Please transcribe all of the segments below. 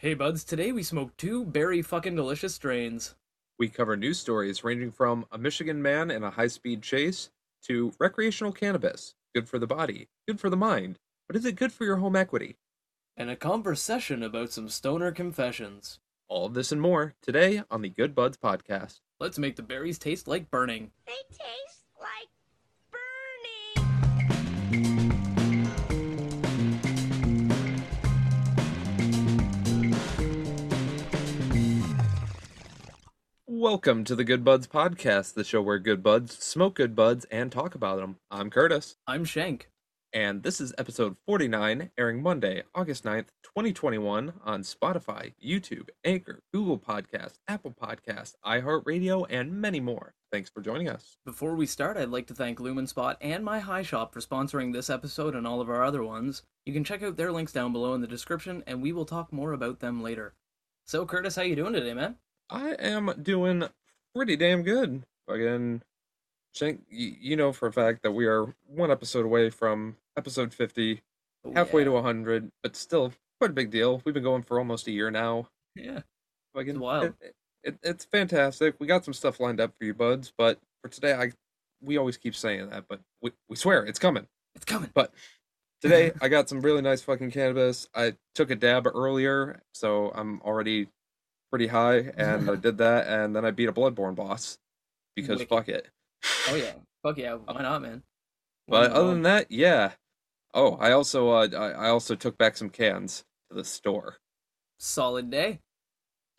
Hey buds, today we smoked two berry fucking delicious strains. We cover news stories ranging from a Michigan man in a high speed chase to recreational cannabis. Good for the body, good for the mind, but is it good for your home equity? And a conversation about some stoner confessions. All of this and more today on the Good Buds podcast. Let's make the berries taste like burning. They taste like Welcome to the Good Buds podcast, the show where good buds smoke good buds and talk about them. I'm Curtis, I'm Shank. and this is episode 49, airing Monday, August 9th, 2021 on Spotify, YouTube, Anchor, Google Podcast, Apple Podcast, iHeartRadio, and many more. Thanks for joining us. Before we start, I'd like to thank Lumen Spot and My High Shop for sponsoring this episode and all of our other ones. You can check out their links down below in the description, and we will talk more about them later. So, Curtis, how you doing today, man? I am doing pretty damn good. Again, Shank, you, know for a fact that we are one episode away from episode 50, Oh, halfway yeah. to 100, but still quite a big deal. We've been going for almost a year now. Yeah. Again, It's wild. It, it, it's fantastic. We got some stuff lined up for you, buds, but for today, I we always keep saying that, but we, we swear it's coming. It's coming. But today, I got some really nice fucking cannabis. I took a dab earlier, so I'm already pretty high, and I did that, and then I beat a Bloodborne boss because Wicked. fuck it. Oh yeah. Fuck yeah. Why not, man? But other than that, yeah. Oh, I also uh, I, I also took back some cans to the store. solid day.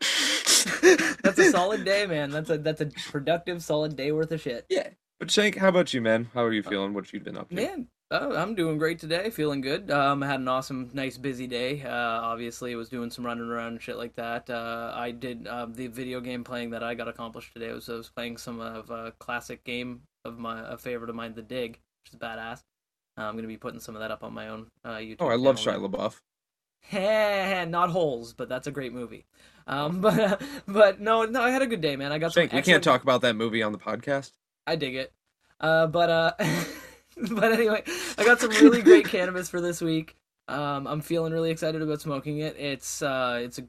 That's a solid day, man. That's a that's a productive, solid day worth of shit. yeah. But Shank, how about you, man? How are you feeling? What you've been up to? Man, uh, I'm doing great today. Feeling good. Um, I had an awesome, nice, busy day. Uh, obviously, I was doing some running around and shit like that. Uh, I did uh, the video game playing that I got accomplished today. Was I was playing some of a classic game of my a favorite of mine, The Dig, which is badass. Uh, I'm gonna be putting some of that up on my own uh, YouTube. Oh, I love. Shia LaBeouf. Not holes, but that's a great movie. Um, but but no, no, I had a good day, man. I got Shank, some. we can't talk about that movie on the podcast. I dig it. Uh, but uh, but anyway, I got some really great cannabis for this week. Um, I'm feeling really excited about smoking it. It's uh, it's a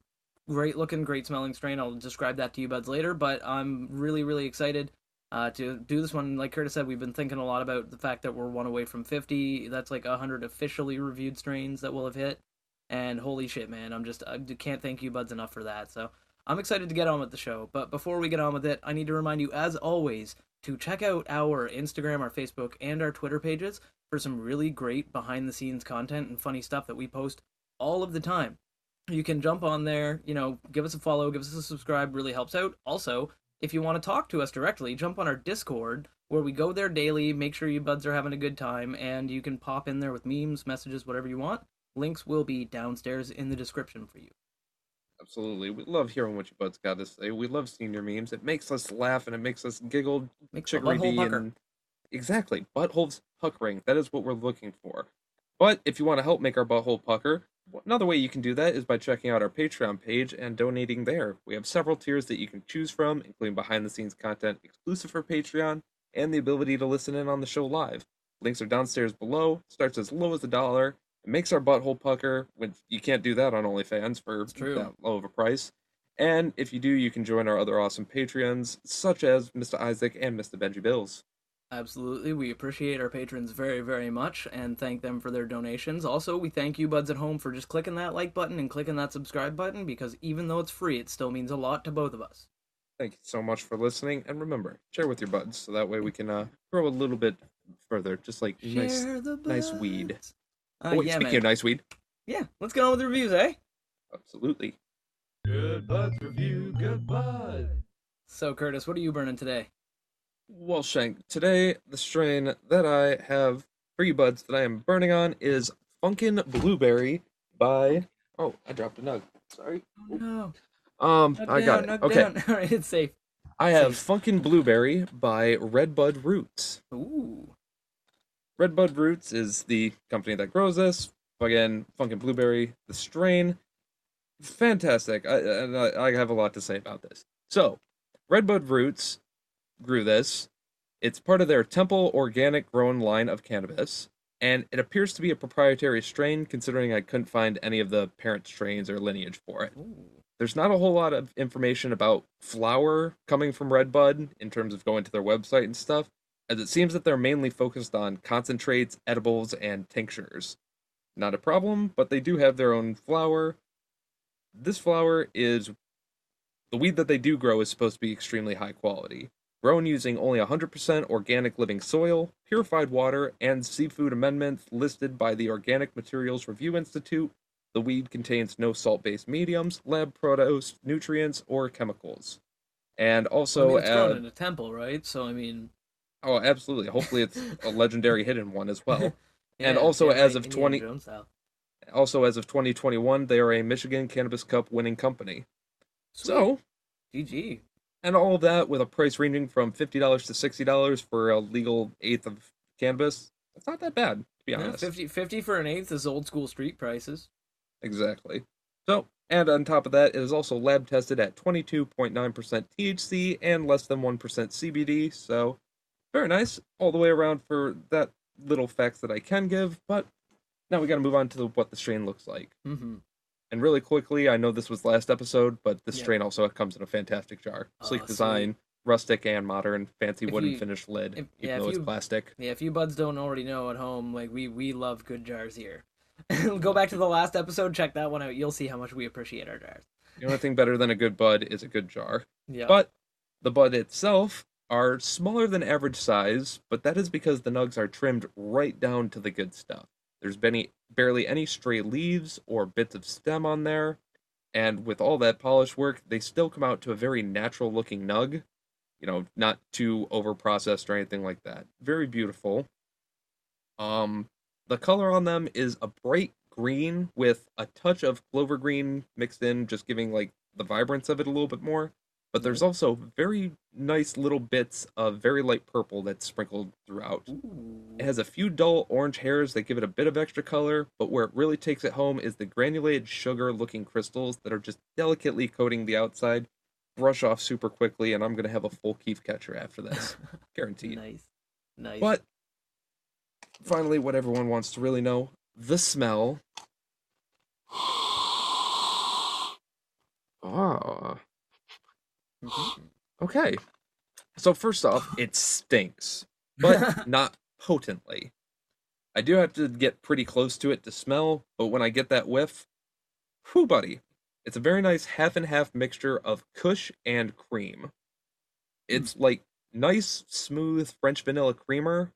great looking, great smelling strain. I'll describe that to you buds later. But I'm really, really excited uh, to do this one. Like Curtis said, we've been thinking a lot about the fact that we're one away from 50. That's like 100 officially reviewed strains that we'll have hit. And holy shit, man, I'm just I can't thank you buds enough for that. So I'm excited to get on with the show. But before we get on with it, I need to remind you, as always, to check out our Instagram, our Facebook, and our Twitter pages for some really great behind the scenes content and funny stuff that we post all of the time. You can jump on there, you know, give us a follow, give us a subscribe, really helps out. Also, if you want to talk to us directly, jump on our Discord where we go there daily, make sure you buds are having a good time, and you can pop in there with memes, messages, whatever you want. Links will be downstairs in the description for you. Absolutely. We love hearing what you buds got to say. We love seeing your memes. It makes us laugh and it makes us giggle, Makes chicory butthole pucker. and exactly buttholes puckering. That is what we're looking for. But if you want to help make our butthole pucker, another way you can do that is by checking out our Patreon page and donating there. We have several tiers that you can choose from, including behind the scenes content exclusive for Patreon and the ability to listen in on the show live. Links are downstairs below. Starts as low as a dollar. It makes our butthole pucker. When you can't do that on OnlyFans for that low of a price. And if you do, you can join our other awesome Patreons, such as Mr. Isaac and Mr. Benji Bills. Absolutely. We appreciate our patrons very, very much and thank them for their donations. Also, we thank you, buds at home, for just clicking that like button and clicking that subscribe button because even though it's free, it still means a lot to both of us. Thank you so much for listening, and remember, share with your buds so that way we can uh, grow a little bit further, just like nice. Share the nice weed. Buds. Uh, Oh, wait, yeah, speaking man. of nice weed, Yeah, let's get on with the reviews, eh? absolutely. Good buds review, good bud. So, Curtis, what are you burning today? Well, Shank, today the strain that I have for you buds that I am burning on is Funkin' Blueberry by. Oh, I dropped a nug. Sorry. Oh, no. Um, Knock I got it. knock Okay, down. All right, it's safe. I have Funkin' Blueberry by Redbud Roots. Ooh. Redbud Roots is the company that grows this. Again, Funkin' Blueberry, the strain. Fantastic. I, I, I have a lot to say about this. So, Redbud Roots grew this. It's part of their Temple organic grown line of cannabis. and it appears to be a proprietary strain considering I couldn't find any of the parent strains or lineage for it. Ooh. There's not a whole lot of information about flower coming from Redbud in terms of going to their website and stuff, as it seems that they're mainly focused on concentrates, edibles, and tinctures. Not a problem, but they do have their own flower. This flower is the weed that they do grow is supposed to be extremely high quality. Grown using only 100% organic living soil, purified water, and seafood amendments listed by the Organic Materials Review Institute, the weed contains no salt based mediums, lab produced nutrients, or chemicals. And I mean, also, it's uh, grown in a temple, right? So I mean, oh, absolutely. Hopefully, it's a legendary hidden one as well. And also yeah, as of Indiana 20 Jones style. Also, as of 2021, they are a Michigan Cannabis Cup winning company. Sweet. So, GG. and all of that with a price ranging from fifty dollars to sixty dollars for a legal eighth of cannabis. It's not that bad, to be Yeah, honest. 50, 50 for an eighth is old school street prices. Exactly. So, and on top of that, it is also lab tested at twenty two point nine percent THC and less than one percent CBD. So, very nice all the way around for that little facts that I can give. But now we got to move on to the, what the strain looks like. Mm-hmm. And really quickly, I know this was last episode, but this Yeah. strain also comes in a fantastic jar. Oh, Sleek sweet. design, rustic and modern, fancy If wooden you- finished lid, if- even yeah, though it's you- plastic. Yeah, if you buds don't already know at home, like we we love good jars here. Go back to the last episode, check that one out. You'll see how much we appreciate our jars. The only thing better than a good bud is a good jar. Yeah. But the bud itself are smaller than average size, but that is because the nugs are trimmed right down to the good stuff. There's been barely any stray leaves or bits of stem on there, and with all that polish work, they still come out to a very natural looking nug. You know, not too over processed or anything like that. Very beautiful. Um, the color on them is a bright green with a touch of clover green mixed in, just giving like the vibrance of it a little bit more. But there's also very nice little bits of very light purple that's sprinkled throughout. Ooh. It has a few dull orange hairs that give it a bit of extra color, but where it really takes it home is the granulated sugar looking crystals that are just delicately coating the outside. Brush off super quickly, and I'm gonna have a full kief catcher after this. Guaranteed. Nice. Nice. But finally, what everyone wants to really know the smell. Ah, Mhm. Mm-hmm. okay. So, first off, it stinks, but not potently. I do have to get pretty close to it to smell, but when I get that whiff, whew, buddy, it's a very nice half and half mixture of Kush and cream. Hmm. It's like nice, smooth French vanilla creamer,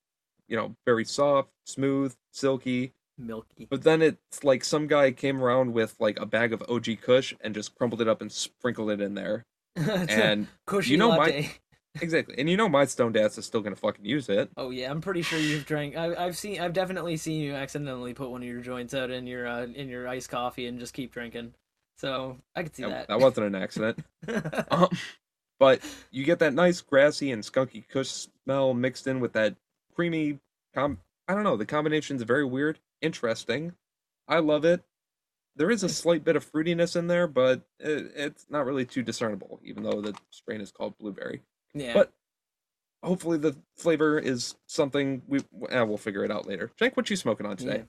you know, very soft, smooth, silky. Milky. But then it's like some guy came around with like a bag of OG Kush and just crumpled it up and sprinkled it in there. And Cushy you know my- latte. exactly, and you know my stone ass is still gonna fucking use it. Oh yeah, I'm pretty sure you've drank. I, I've seen. I've definitely seen you accidentally put one of your joints out in your uh, in your iced coffee and just keep drinking. So I could see That, that. that wasn't an accident. Um, but you get that nice grassy and skunky Kush smell mixed in with that creamy. Com- I don't know. The combination's very weird, interesting. I love it. There is a slight bit of fruitiness in there, but it, it's not really too discernible, even though the strain is called blueberry. yeah. But hopefully the flavor is something we eh, we'll figure it out later. Jake, what you smoking on today?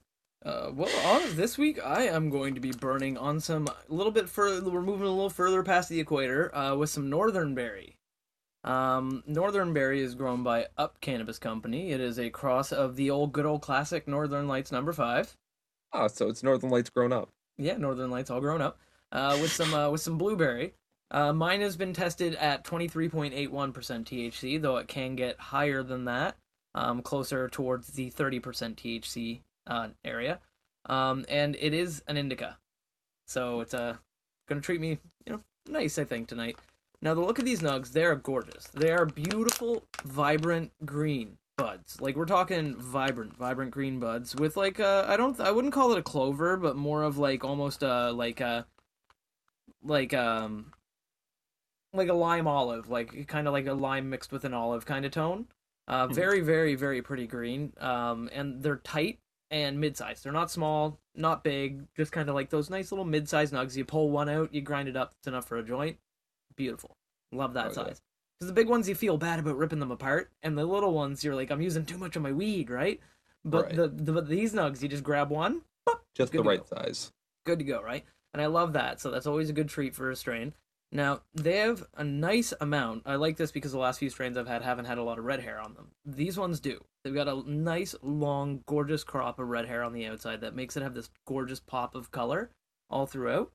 Yeah. Uh, well, on this week I am going to be burning on some a little bit further. We're moving a little further past the equator uh, with some northern berry. Um, northern berry is grown by Up Cannabis Company. It is a cross of the old good old classic Northern Lights number five. Ah, so it's Northern Lights grown up. Yeah, Northern Lights all grown up. Uh, with some uh, with some blueberry. Uh, mine has been tested at 23.81% THC, though it can get higher than that, um, closer towards the 30% THC uh, area. Um, and it is an indica, so it's uh, gonna treat me, you know, nice. I think tonight. Now the look of these nugs, they are gorgeous. They are beautiful, vibrant green buds. Like we're talking vibrant, vibrant green buds with like uh, I don't, I wouldn't call it a clover, but more of like almost uh like a, like um, like a lime olive, like kind of like a lime mixed with an olive kind of tone. Uh, Hmm. very, very, very pretty green. Um, and they're tight and mid-sized. They're not small, not big, just kind of like those nice little mid-sized nugs. You pull one out, you grind it up, it's enough for a joint. Beautiful. Love that Oh, size. Because the big ones you feel bad about ripping them apart, and the little ones you're like, I'm using too much of my weed, right? But Right. the, the but these nugs, you just grab one, Just Good the right go. size. good to go, right? And I love that. So that's always a good treat for a strain. Now, they have a nice amount. I like this because the last few strains I've had haven't had a lot of red hair on them. These ones do. They've got a nice, long, gorgeous crop of red hair on the outside that makes it have this gorgeous pop of color all throughout.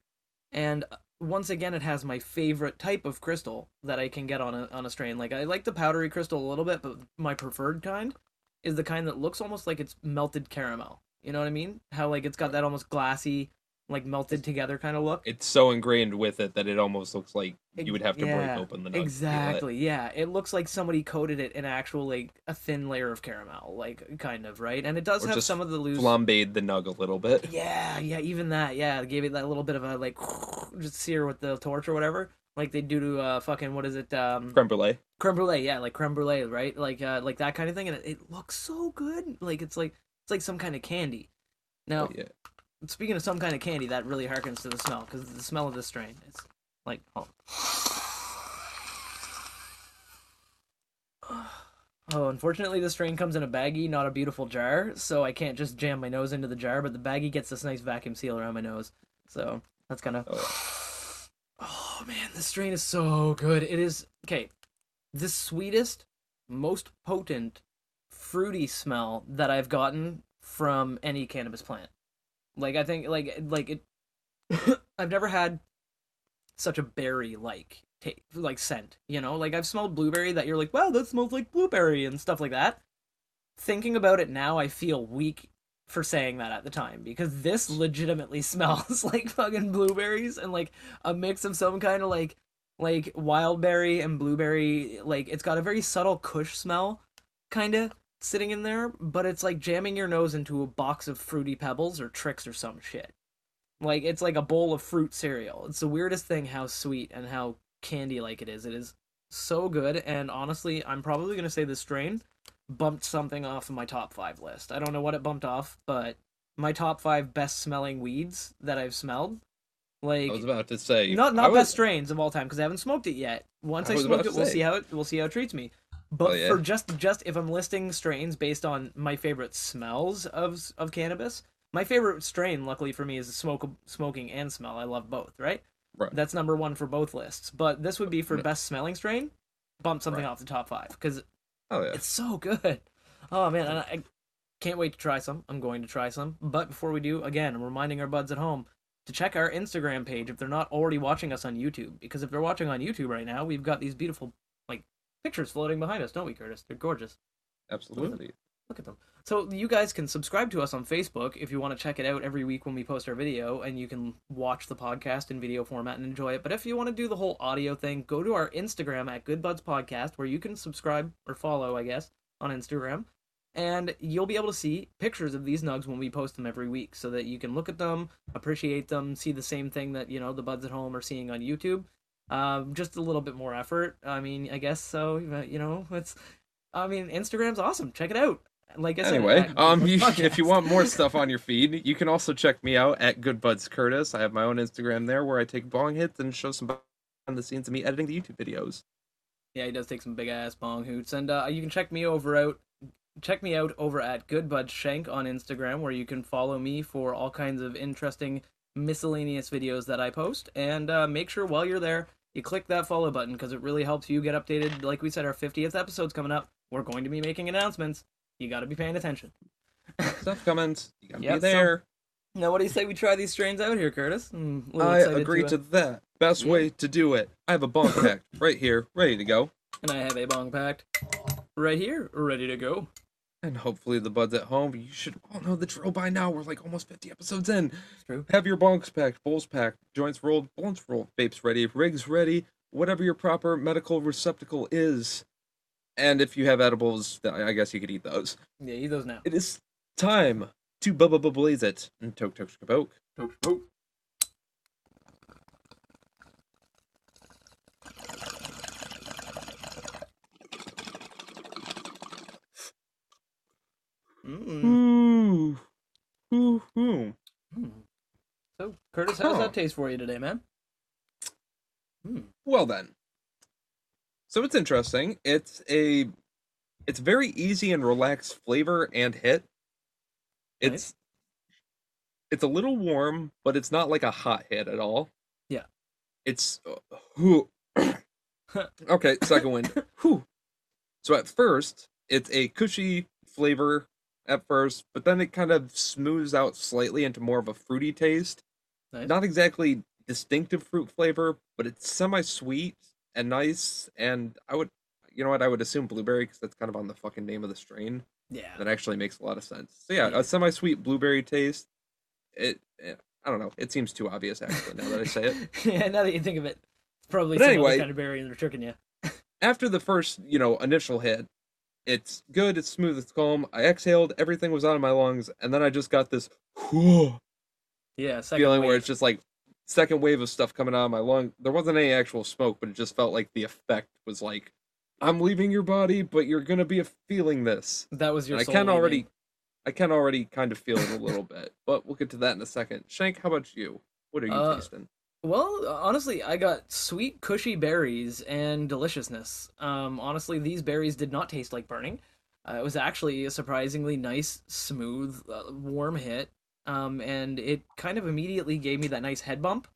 And once again, it has my favorite type of crystal that I can get on a, on a strain. Like, I like the powdery crystal a little bit, but my preferred kind is the kind that looks almost like it's melted caramel. You know what I mean? How, like, it's got that almost glassy, like melted together kind of look. It's so ingrained with it that it almost looks like you would have to yeah, break open the nug. to feel it. Exactly. Yeah, it looks like somebody coated it in actual like a thin layer of caramel, like kind of right. And it does Or have some of the loose. Flambéed the nug a little bit. Yeah, yeah, even that. Yeah, gave it that little bit of a like just sear with the torch or whatever, like they do to uh fucking what is it um Creme brulee. creme brulee. Yeah, like creme brulee, right? Like uh like that kind of thing, and it, it looks so good. Like it's like it's like some kind of candy. Now, Oh, yeah. Speaking of some kind of candy, that really harkens to the smell because the smell of this strain is like oh. Oh, unfortunately, this strain comes in a baggie, not a beautiful jar, so I can't just jam my nose into the jar. But the baggie gets this nice vacuum seal around my nose, so that's kind of. Oh, Oh man, this strain is so good. It is okay. The sweetest, most potent, fruity smell that I've gotten from any cannabis plant. Like I think, like like it. I've never had such a berry like like scent. You know, like I've smelled blueberry that you're like, wow, that smells like blueberry and stuff like that. Thinking about it now, I feel weak for saying that at the time because this legitimately smells like fucking blueberries and like a mix of some kind of like like wildberry and blueberry like it's got a very subtle kush smell kind of sitting in there but it's like jamming your nose into a box of fruity pebbles or Trix or some shit like it's like a bowl of fruit cereal it's the weirdest thing how sweet and how candy like it is it is so good and honestly i'm probably going to say this strain bumped something off of my top five list. I don't know what it bumped off, but my top five best smelling weeds that I've smelled. Like I was about to say. not not was- best strains of all time because I haven't smoked it yet. Once I I, smoke it, we'll see how it we'll see how it treats me. But Oh, yeah. for just just if I'm listing strains based on my favorite smells of of cannabis, my favorite strain, luckily for me, is smoke smoking and smell. I love both. Right. Right. That's number one for both lists. But this would be for best smelling strain. Bump something Right. off the top five because Oh yeah. it's so good. Oh man, and I can't wait to try some. I'm going to try some. But before we do, again, I'm reminding our buds at home to check our Instagram page if they're not already watching us on YouTube. Because if they're watching on YouTube right now, we've got these beautiful pictures floating behind us, don't we, Curtis? They're gorgeous. Absolutely. Look at them. So you guys can subscribe to us on Facebook if you want to check it out every week when we post our video, and you can watch the podcast in video format and enjoy it. But if you want to do the whole audio thing, go to our Instagram at Good Buds Podcast, where you can subscribe or follow, I guess, on Instagram, and you'll be able to see pictures of these nugs when we post them every week, so that you can look at them, appreciate them, see the same thing that you know the buds at home are seeing on YouTube. Um, just a little bit more effort. I mean, I guess so. You know, it's. I mean, Instagram's awesome. Check it out. Like I said, Anyway, at um, you, if you want more stuff on your feed, you can also check me out at Good Buds Curtis. I have my own Instagram there where I take bong hits and show some behind the scenes of me editing the YouTube videos. Yeah, he does take some big ass bong hoots, and uh, you can check me over out. Check me out over at Good Bud Shank on Instagram, where you can follow me for all kinds of interesting miscellaneous videos that I post. And uh, make sure while you're there, you click that follow button because it really helps you get updated. Like we said, our 50th episode's coming up. We're going to be making announcements. You got to be paying attention. Stuff comments. You gotta Yep, be so- there. Now, what do you say we try these strains out here, Curtis? Little I agree uh, to that. Best Yeah. way to do it. I have a bong packed right here, ready to go. And I have a bong packed right here, ready to go. And hopefully the buds at home, you should all know the drill by now. We're like almost 50 episodes in. It's true. Have your bonks packed, bowls packed, joints rolled, blunts rolled, vapes ready, rigs ready, whatever your proper medical receptacle is. And if you have edibles, I guess you could eat those. Yeah, eat those now. It is time to bubba blaze it and toke toke skaboke. Mm. Ooh. Ooh. Mm. So, Curtis, how does that taste for you today, man? Mm. Well then. So it's interesting. It's a it's very easy and relaxed flavor and hit. It's it's a little warm, but it's not like a hot hit at all. Yeah. It's uh, okay, second one. Whew. So at first, it's a cushy flavor at first, but then it kind of smooths out slightly into more of a fruity taste. Nice. Not exactly distinctive fruit flavor, but it's semi-sweet and nice. And I would, you know what, I would assume blueberry because that's kind of on the fucking name of the strain. Yeah. That actually makes a lot of sense. So yeah, Yeah. a semi-sweet blueberry taste. It, eh, I don't know. It seems too obvious actually now that I say it. yeah, now that you think of it, it's probably But some anyway- kind of berry and they're tricking you. After the first, you know, initial hit, it's good. It's smooth. It's calm. I exhaled. Everything was out of my lungs, and then I just got this whew Yeah, second feeling where it's just like second wave of stuff coming out of my lung. There wasn't any actual smoke, but it just felt like the effect was like, I'm leaving your body, but you're gonna be feeling this. that was your. I can leaving. already, I can already kind of feel it a little bit, but we'll get to that in a second. Shank, how about you? What are you Uh, tasting? Well, honestly, I got sweet, cushy berries and deliciousness. Um, honestly, these berries did not taste like burning. Uh, it was actually a surprisingly nice, smooth, uh, warm hit. Um, and it kind of immediately gave me that nice head bump.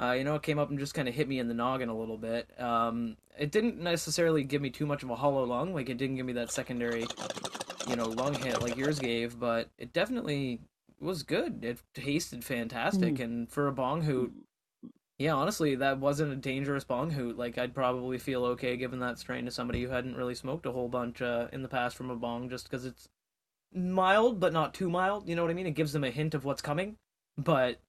Uh, you know, it came up and just kind of hit me in the noggin a little bit. Um, it didn't necessarily give me too much of a hollow lung, like it didn't give me that secondary, you know, lung hit like yours gave, but it definitely was good. It tasted fantastic, and for a bong hoot, yeah, honestly, that wasn't a dangerous bong hoot. Like, I'd probably feel okay giving that strain to somebody who hadn't really smoked a whole bunch uh, in the past from a bong, just because it's mild but not too mild. You know what I mean? It gives them a hint of what's coming. But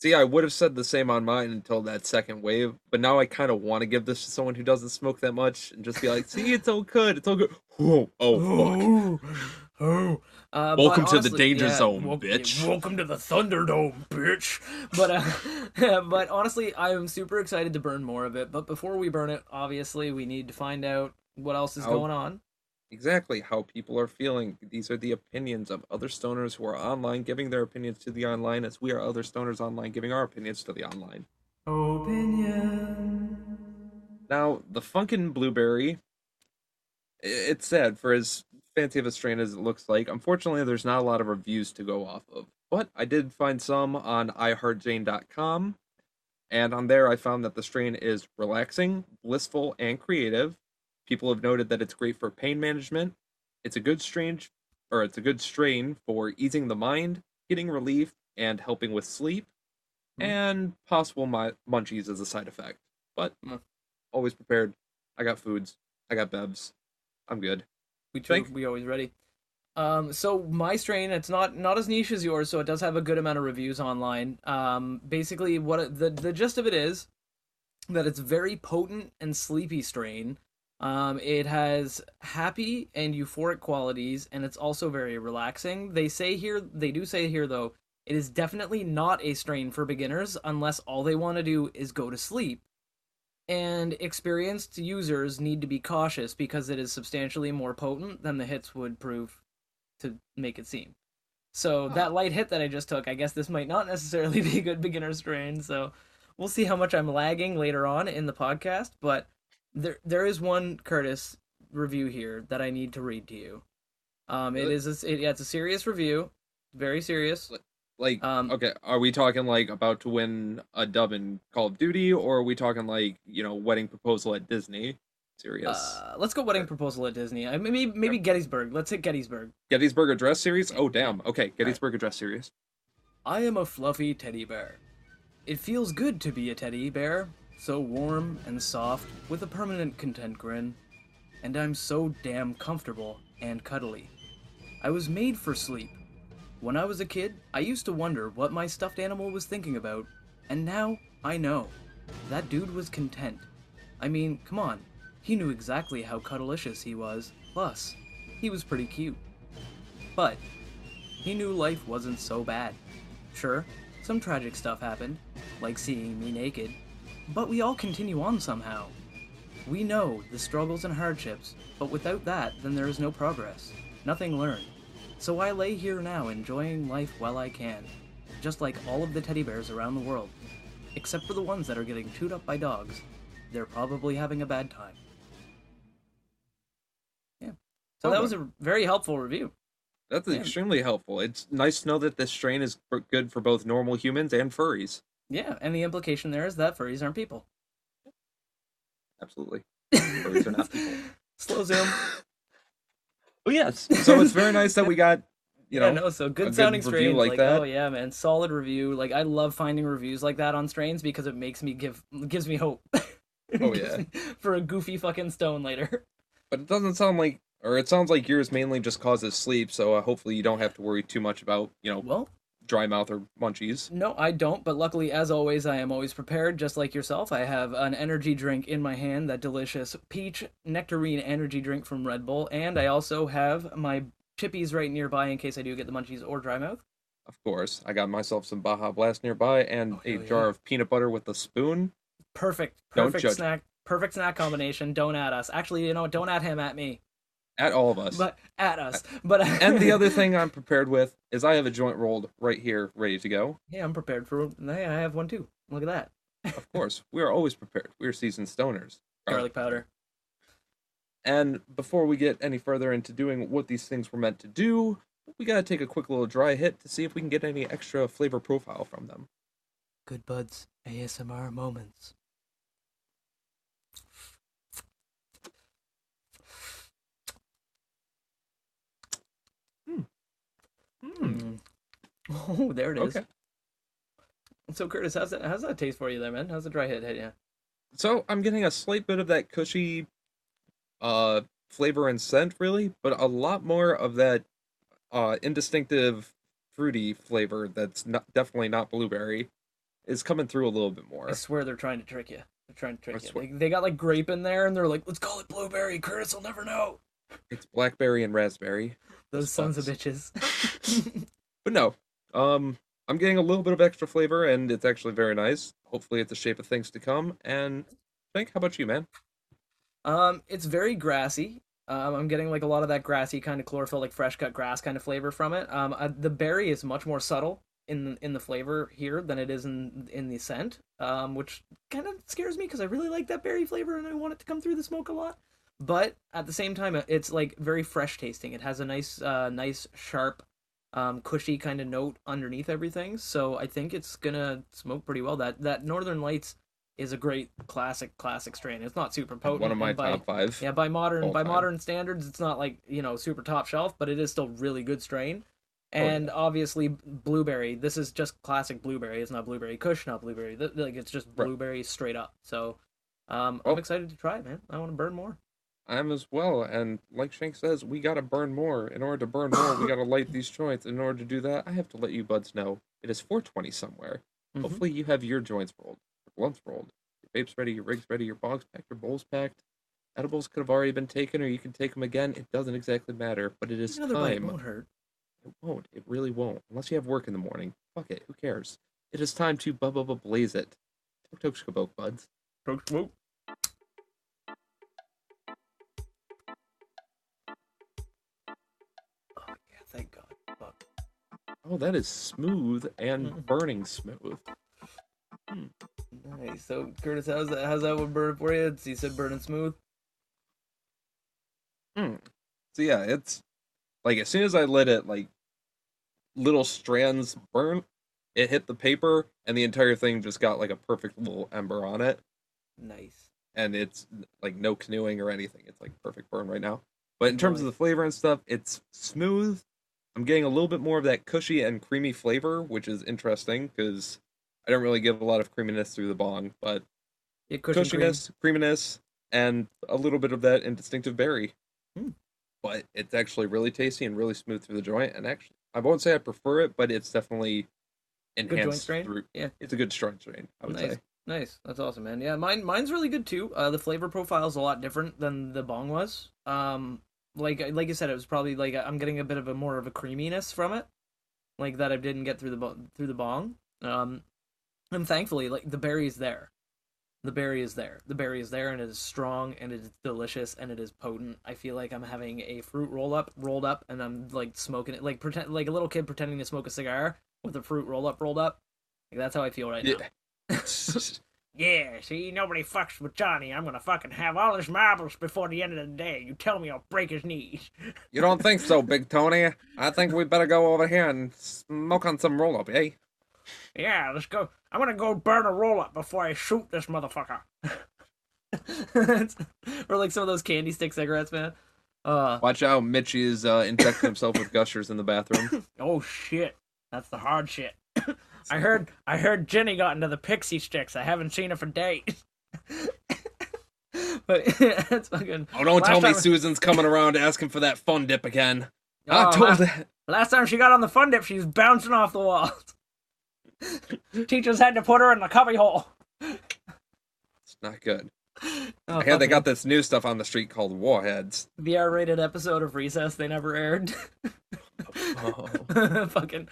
See, I would have said the same on mine until that second wave, but now I kind of want to give this to someone who doesn't smoke that much and just be like, "See, it's all good. It's all good." Whoa, oh fuck. oh, uh, but Welcome to the danger yeah, zone, wel- bitch. Welcome to the Thunderdome, bitch. But uh, but honestly, I am super excited to burn more of it. But before we burn it, obviously, we need to find out what else is How- going on. Exactly how people are feeling. These are the opinions of other stoners who are online giving their opinions to the online, as we are other stoners online giving our opinions to the online. Opinion. Now, the Funkin' Blueberry, i- it's sad for as fancy of a strain as it looks like. Unfortunately, there's not a lot of reviews to go off of, but I did find some on iHeartJane.com, and on there I found that the strain is relaxing, blissful, and creative. People have noted that it's great for pain management. It's a good strain, or it's a good strain for easing the mind, getting relief, and helping with sleep, Hmm. and possible munchies as a side effect. But Hmm. always prepared. I got foods. I got bevs. I'm good. We Think- we always ready. Um, so my strain, it's not not as niche as yours, so it does have a good amount of reviews online. Um, basically, what it- the the gist of it is that it's very potent and sleepy strain. Um, it has happy and euphoric qualities, and it's also very relaxing. They say here, they do say here though, it is definitely not a strain for beginners unless all they want to do is go to sleep. And experienced users need to be cautious because it is substantially more potent than the hits would prove to make it seem. So that light hit that I just took, I guess this might not necessarily be a good beginner strain. So we'll see how much I'm lagging later on in the podcast. But there there is one Curtis review here that I need to read to you. Um, it is a, it, yeah, it's a serious review, very serious. Like, Um, okay, are we talking like about to win a dub in Call of Duty, or are we talking like you know wedding proposal at Disney? Serious. Uh, let's go wedding proposal at Disney. I maybe maybe Gettysburg. Let's hit Gettysburg. Gettysburg Address series. Oh damn. Okay, Gettysburg Address series. I am a fluffy teddy bear. It feels good to be a teddy bear, so warm and soft with a permanent content grin. And I'm so damn comfortable and cuddly. I was made for sleep. When I was a kid, I used to wonder what my stuffed animal was thinking about, and now I know. That dude was content. I mean, come on, he knew exactly how cuddlicious he was. Plus, he was pretty cute. But, he knew life wasn't so bad. Sure, some tragic stuff happened, like seeing me naked, but we all continue on somehow. We know the struggles and hardships, but without that, then there is no progress, nothing learned. So I lay here now enjoying life while I can, just like all of the teddy bears around the world, except for the ones that are getting chewed up by dogs. They're probably having a bad time. Yeah. So that oh, was a very helpful review. That's Yeah. extremely helpful. It's nice to know that this strain is good for both normal humans and furries. Yeah, and the implication there is that furries aren't people. Absolutely. Furries are not people. Slow zoom. Oh yes. So it's very nice that we got, you know, yeah, no, so good good sounding review strain. like Like, that. oh yeah, man, solid review. Like I love finding reviews like that on strains because it makes me give gives me hope. Oh, yeah. for a goofy fucking stone later. but it doesn't sound like, or it sounds like yours mainly just causes sleep. So uh, hopefully you don't have to worry too much about, you know, Well, dry mouth or munchies. no, I don't. But luckily, as always, I am always prepared. Just like yourself, I have an energy drink in my hand, that delicious peach nectarine energy drink from Red Bull, and I also have my chippies right nearby in case I do get the munchies or dry mouth. Of course, I got myself some Baja Blast nearby and Oh, a hell jar of peanut butter with a spoon. Perfect, perfect snack, perfect snack combination. Don't add us. Actually, you know, what? don't add him at me. At all of us. but at us. But and the other thing I'm prepared with is I have a joint rolled right here, ready to go. yeah, I'm prepared for. Hey, I have one too. Look at that Of course, we are always prepared. We are seasoned stoners. Uh, garlic powder. And before we get any further into doing what these things were meant to do, we gotta take a quick little dry hit to see if we can get any extra flavor profile from them. Good buds ASMR moments. Mm. Oh, there it is. Okay. So Curtis, how's that? How's that taste for you, there, man? How's the dry hit hit you? So I'm getting a slight bit of that cushy uh flavor and scent really, but a lot more of that uh indistinctive fruity flavor that's not definitely not blueberry is coming through a little bit more. I swear they're trying to trick you. They're trying to trick I you. They, they got like grape in there, and they're like, "Let's call it blueberry." Curtis will never know. It's blackberry and raspberry. Those sons of bitches. But no, um, I'm getting a little bit of extra flavor, and it's actually very nice. Hopefully, it's the shape of things to come. And Frank, how about you, man? Um, it's very grassy. Um, I'm getting like a lot of that grassy kind of chlorophyll, like fresh cut grass kind of flavor from it. Um, uh, the berry is much more subtle in in the flavor here than it is in in the scent. Um, which kind of scares me because I really like that berry flavor and I want it to come through the smoke a lot. But at the same time, uh, it's like very fresh tasting. It has a nice, uh, nice sharp, um, cushy kind of note underneath everything. So I think it's gonna smoke pretty well. That that Northern Lights is a great classic classic strain. It's not super potent. One of my by, top five. yeah, by modern by time. modern standards, it's not like you know super top shelf, but it is still really good strain. Oh, And obviously, blueberry. This is just classic blueberry. It's not blueberry Kush, not blueberry. Like it's just blueberry straight up. So, um, Oh. I'm excited to try it, man. I want to burn more. I am as well. And like Shank says, we gotta burn more. In order to burn more, we gotta light these joints. In order to do that, I have to let you buds know it is 420 somewhere. Mhm. Hopefully, you have your joints rolled, your blunts rolled, your vapes ready, your rigs ready, your bogs packed, your bowls packed. Edibles could have already been taken, or you can take them again. It doesn't exactly matter, but it is Another bite time. won't hurt. It won't. It really won't. Unless you have work in the morning. Fuck it. Who cares? It is time to bub bub blaze it. Tok tok buds. Oh Oh, that is smooth and burning smooth. Nice. So Curtis, how's that? How's that one burning for you? He said burning smooth. Hmm. So yeah, it's like as soon as I let it like little strands burn, it hit the paper and the entire thing just got like a perfect little ember on it. Nice. And it's like no canoeing or anything. It's like perfect burn right now. But in terms of the flavor and stuff, it's smooth. I'm getting a little bit more of that cushy and creamy flavor, which is interesting because I don't really get a lot of creaminess through the bong, but Yeah, cushion cream. cushiness, creaminess, and a little bit of that indistinctive berry. Hmm. But it's actually really tasty and really smooth through the joint. And actually, I won't say I prefer it, but it's definitely joint enhanced strain? through. Yeah. It's a good strain strain. I would Nice. say. Nice. That's awesome, man. Yeah, mine mine's really good too. Uh, the flavor profile is a lot different than the bong was. Um, like like you said, it was probably like I'm getting a bit of a more of a creaminess from it, like that I didn't get through the bo- through the bong. Um, and thankfully, like the berry is there. The berry is there. The berry is there, and it is strong, and it is delicious, and it is potent. I feel like I'm having a fruit roll up rolled up, and I'm like smoking it, like pretend like a little kid pretending to smoke a cigar with a fruit roll up rolled up. Like that's how I feel right now. Yeah. Yeah, see, nobody fucks with Johnny. I'm gonna fucking have all his marbles before the end of the day. You tell me I'll break his knees. You don't think so, Big Tony? I think we better go over here and smoke on some roll up, eh? Yeah, let's go. I'm gonna go burn a roll up before I shoot this motherfucker. or like some of those candy stick cigarettes, man. Uh, Watch out, Mitchie is uh, injecting himself with gushers in the bathroom. oh shit, that's the hard shit. I heard, I heard Jenny got into the Pixy Stix. I haven't seen her for days. but that's fucking. Oh, don't Last tell me time- Susan's coming around asking for that fun dip again. Oh, I told last, that. last time she got on the fun dip, she was bouncing off the walls. Teachers had to put her in the cubby hole. It's not good. Oh, I hear they got this new stuff on the street called Warheads. the R-rated episode of Recess they never aired. Fucking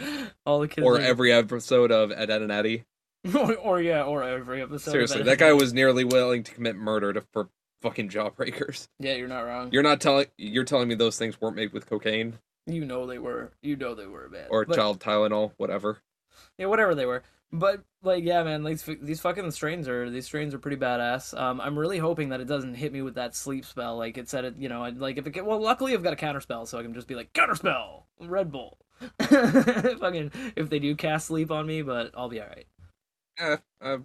all the kids. Or every episode of Ed, Edd and Eddy. or, or yeah, or every episode. of Seriously, that guy was nearly willing to commit murder to, for fucking jawbreakers. Yeah, you're not wrong. You're not telling you're telling me those things weren't made with cocaine You know they were. You know they were bad. or But- child Tylenol, whatever. Yeah, whatever they were. But like, yeah, man, these these fucking strains are these strains are pretty badass. Um, I'm really hoping that it doesn't hit me with that sleep spell. Like it said, it you know, I'd, like if it get, well, luckily I've got a counter spell, so I can just be like counter spell, Red Bull. fucking if they do cast sleep on me, but I'll be all right. Eh, uh,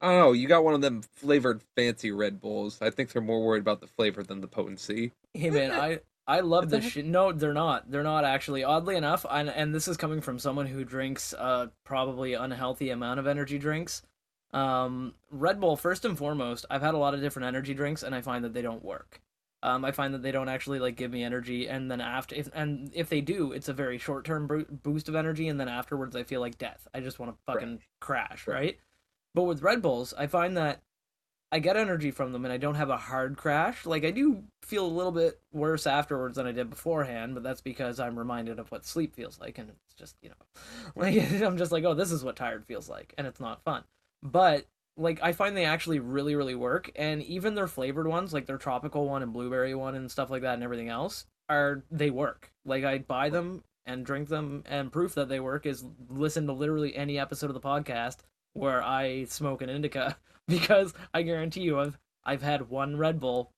I don't know. You got one of them flavored fancy Red Bulls. I think they're more worried about the flavor than the potency. Hey man, I I love this shit. No, they're not. They're not actually. Oddly enough, and and this is coming from someone who drinks uh probably unhealthy amount of energy drinks. Um, Red Bull first and foremost. I've had a lot of different energy drinks, and I find that they don't work. Um, I find that they don't actually like give me energy, and then after, if and if they do, it's a very short term boost of energy, and then afterwards, I feel like death. I just want to fucking crash, Right. right? But with Red Bulls, I find that I get energy from them and I don't have a hard crash. Like I do feel a little bit worse afterwards than I did beforehand, but that's because I'm reminded of what sleep feels like and it's just, you know, like I'm just like, "Oh, this is what tired feels like." And it's not fun. But like I find they actually really really work and even their flavored ones, like their tropical one and blueberry one and stuff like that and everything else, are they work. Like I buy them and drink them and proof that they work is listen to literally any episode of the podcast where I smoke an indica because I guarantee you I've I've had one Red Bull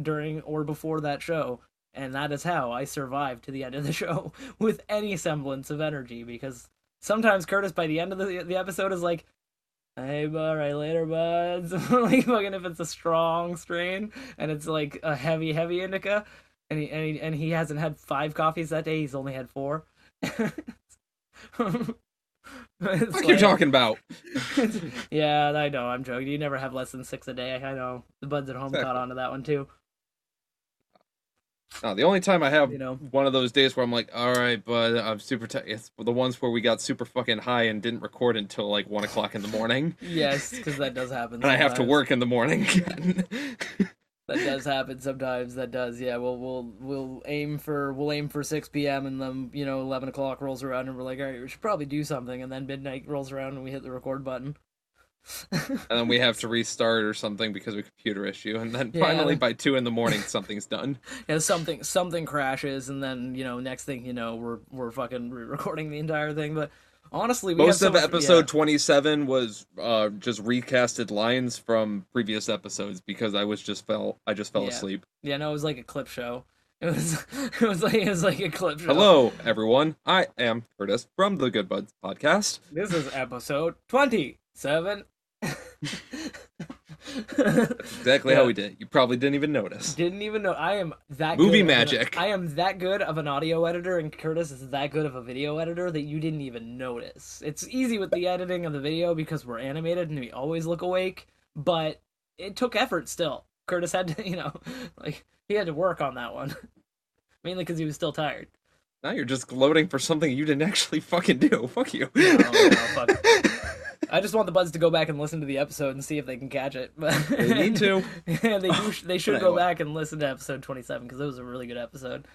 during or before that show and that is how I survived to the end of the show with any semblance of energy because sometimes Curtis by the end of the the episode is like Hey, bud, all right, later, buds. like, fucking, if it's a strong strain and it's like a heavy, heavy indica, and he and he, and he hasn't had five coffees that day, he's only had four. What are you talking about? yeah, I know. I'm joking. You never have less than six a day. I know. The buds at home Exactly. caught on to that one too. No, the only time I have You know. one of those days where I'm like, all right, but I'm super. T-. It's the ones where we got super fucking high and didn't record until like one o'clock in the morning, Yes, because that does happen. and I have to work in the morning again. That does happen sometimes. That does. Yeah. We'll we'll we'll aim for we'll aim for six p.m. and then you know eleven o'clock rolls around and we're like, all right, we should probably do something. And then midnight rolls around and we hit the record button. and then we have to restart or something because of a computer issue, and then Yeah. finally by two in the morning something's done. yeah, something something crashes and then you know next thing you know we're we're fucking re-recording the entire thing. But honestly, most of episode yeah. 27 was uh, just recasted lines from previous episodes because I was just fell I just fell yeah. asleep. Yeah, no, it was like a clip show. It was it was like it was like a clip show. Hello, everyone. I am Curtis from the Good Buds podcast. This is episode 27. exactly yeah. how we did. You probably didn't even notice. Didn't even know. I am that movie good magic. An, I am that good of an audio editor, and Curtis is that good of a video editor that you didn't even notice. It's easy with the editing of the video because we're animated and we always look awake, but it took effort still. Curtis had to, you know, like he had to work on that one, mainly because he was still tired. Now you're just gloating for something you didn't actually fucking do. Fuck you. Oh, no, no, fuck. I just want the buds to go back and listen to the episode and see if they can catch it. But They need to. yeah, they do. They should go back and listen to episode twenty-seven because it was a really good episode.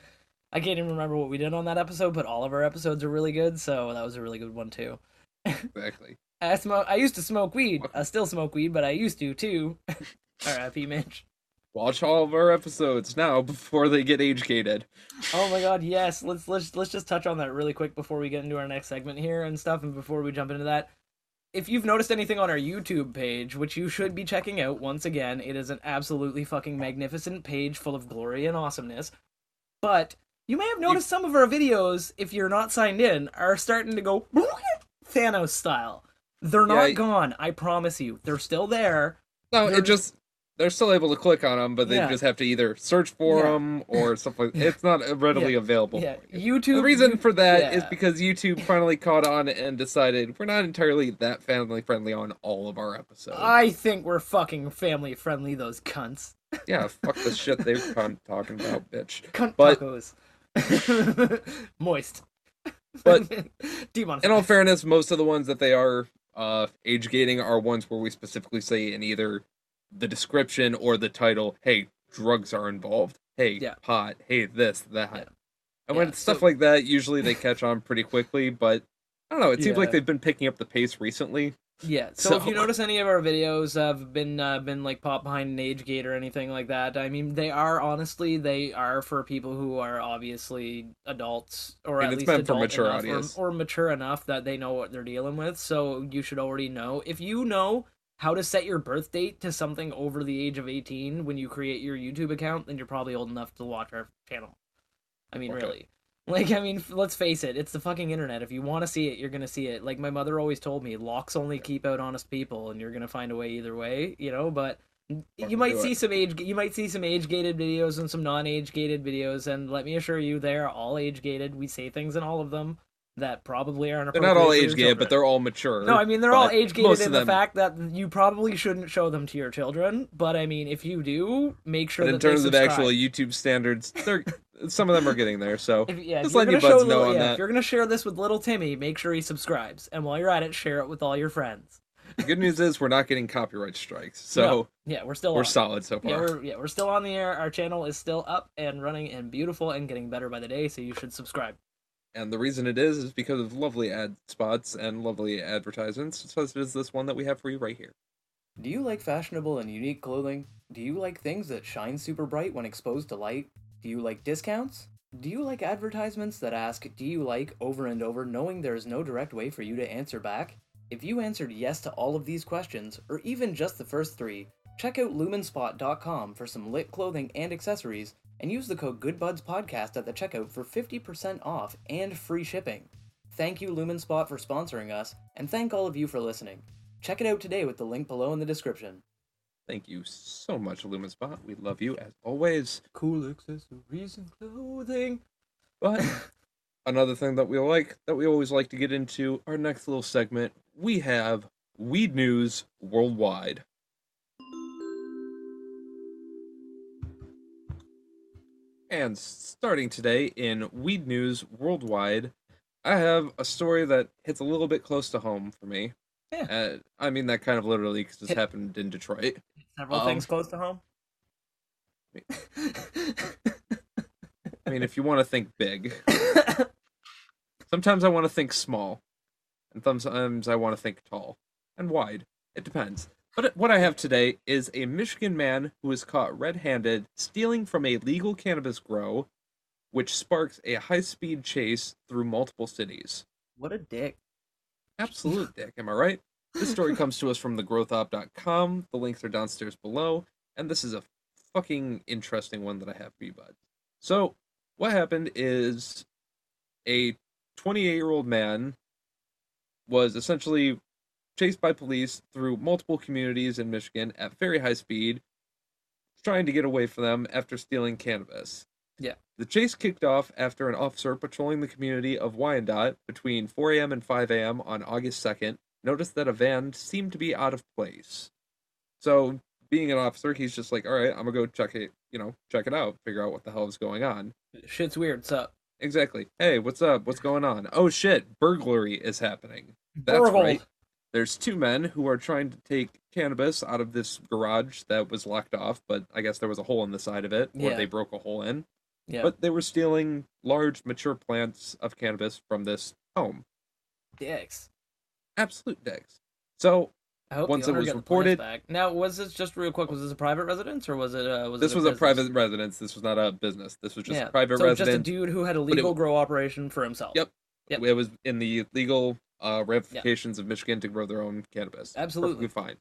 I can't even remember what we did on that episode, but all of our episodes are really good, so that was a really good one too. exactly. I smoke. I used to smoke weed. I still smoke weed, but I used to too. R.I.P. Mitch. Watch all of our episodes now before they get age gated. Oh my god, yes. Let's let's let's just touch on that really quick before we get into our next segment here and stuff, and before we jump into that. If you've noticed anything on our YouTube page, which you should be checking out once again, it is an absolutely fucking magnificent page full of glory and awesomeness. But you may have noticed some of our videos, if you're not signed in, are starting to go Thanos style. They're not Yeah, gone, I promise you. They're still there. No, They're- it just they're still able to click on them, but they Yeah. just have to either search for Yeah. them or something. It's not readily available. Yeah, for you. YouTube. The reason for that is yeah. because YouTube finally caught on and decided we're not entirely that family friendly on all of our episodes. I think we're fucking family friendly, those cunts. yeah, fuck the shit they're talking about, bitch. Cunt But- tacos. Moist. But in all fairness, most of the ones that they are uh, age gating are ones where we specifically say in either the description or the title, "Hey, drugs are involved." Hey, Yeah. pot. Hey, this, that. Yeah. And when Yeah, it's stuff so- like that, usually they catch on pretty quickly. But I don't know. It seems like they've been picking up the pace recently. Yeah. So, if you notice any of our videos have been uh, been like pop behind an age gate or anything like that, I mean they are honestly they are for people who are obviously adults or at it's least adult mature enough audience. Or, or mature enough that they know what they're dealing with. So you should already know if you know how to set your birth date to something over the age of 18 when you create your YouTube account, then you're probably old enough to watch our channel. I mean, Okay. really. Like, I mean, let's face it, it's the fucking internet. If you want to see it, you're gonna see it. Like my mother always told me, locks only keep out honest people, and you're gonna find a way either way, you know. But you might see it. some age, you might see some age gated videos and some non age gated videos, and let me assure you, they are all age gated. We say things in all of them that probably aren't. They're not all age your gated, but they're all mature. No, I mean they're all age gated of in the them- fact that you probably shouldn't show them to your children. But I mean, if you do, make sure But in terms of actual. YouTube standards, they're some of them are getting there. So If, yeah, just you're letting you gonna buds know little- on yeah, that. If you're gonna share this with little Timmy, make sure he subscribes, and while you're at it, share it with all your friends. The good news is we're not getting copyright strikes, so No, yeah, we're still we're on. solid so far. Yeah, we're yeah, we're still on the air. Our channel is still up and running and beautiful and getting better by the day. So you should subscribe. And the reason it is is because of lovely ad spots and lovely advertisements, such as this one that we have for you right here. Do you like fashionable and unique clothing? Do you like things that shine super bright when exposed to light? Do you like discounts? Do you like advertisements that ask, Do you like over and over, knowing there is no direct way for you to answer back? If you answered yes to all of these questions, or even just the first three, check out lumenspot.com for some lit clothing and accessories, and use the code GoodBudsPodcast at the checkout for 50% off and free shipping. Thank you, Lumenspot, for sponsoring us, and thank all of you for listening. Check it out today with the link below in the description. Thank you so much, Lumenspot. We love you as always. Cool accessories and clothing. But another thing that we like, that we always like to get into, our next little segment, we have Weed News Worldwide. And starting today in Weed News Worldwide, I have a story that hits a little bit close to home for me. Yeah. Uh, I mean that kind of literally because this Hit- happened in Detroit. Several Um, things close to home. I mean, if you want to think big, sometimes I want to think small, and sometimes I want to think tall and wide. It depends. But what I have today is a Michigan man who was caught red-handed stealing from a legal cannabis grow, which sparks a high-speed chase through multiple cities. what a dick. Absolute dick, am I right? This story comes to us from thegrowthop.com. The links are downstairs below, and this is a fucking interesting one that I have for you, bud. So, what happened is a 28 year old man was essentially chased by police through multiple communities in Michigan at very high speed, trying to get away from them after stealing cannabis. Yeah. The chase kicked off after an officer patrolling the community of Wyandotte between 4 a.m. and 5 a.m. on August 2nd noticed that a van seemed to be out of place. So, being an officer, he's just like, all right, I'm gonna go check it, you know, check it out, figure out what the hell is going on. Shit's weird. Sup? Exactly. Hey, what's up? What's going on? Oh shit, burglary is happening. That's Burgle. right. There's two men who are trying to take cannabis out of this garage that was locked off, but I guess there was a hole in the side of it, or Yeah. they broke a hole in. Yeah. But they were stealing large, mature plants of cannabis from this home. dicks. Absolute dicks. So I hope Once it was reported- back. Now, was this just real quick? Was this a private residence or was it? Uh, was this it was a private residence. This was not a business. This was just yeah. a private so residence. just a dude who had a legal w- grow operation for himself. Yep. Yep. It was in the legal uh, ramifications of Michigan to grow their own cannabis. Absolutely. Perfectly fine.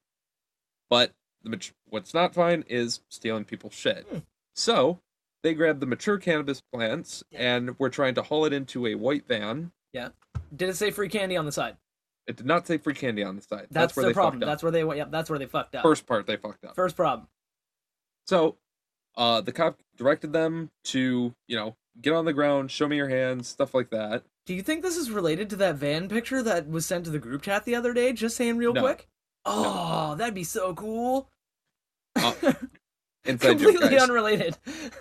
But the what's not fine is stealing people's shit. Hmm. So they grabbed the mature cannabis plants Yeah. and were trying to haul it into a white van. Yeah. Did it say free candy on the side? It did not say free candy on the side. That's, where the they problem. fucked up. That's where they went. Yep, that's where they fucked up. First part they fucked up. First problem. So, uh, the cop directed them to, you know, get on the ground, show me your hands, stuff like that. Do you think this is related to that van picture that was sent to the group chat the other day? Just saying real No. quick. Oh, that'd be so cool. Uh, Inside joke, Completely guys. unrelated.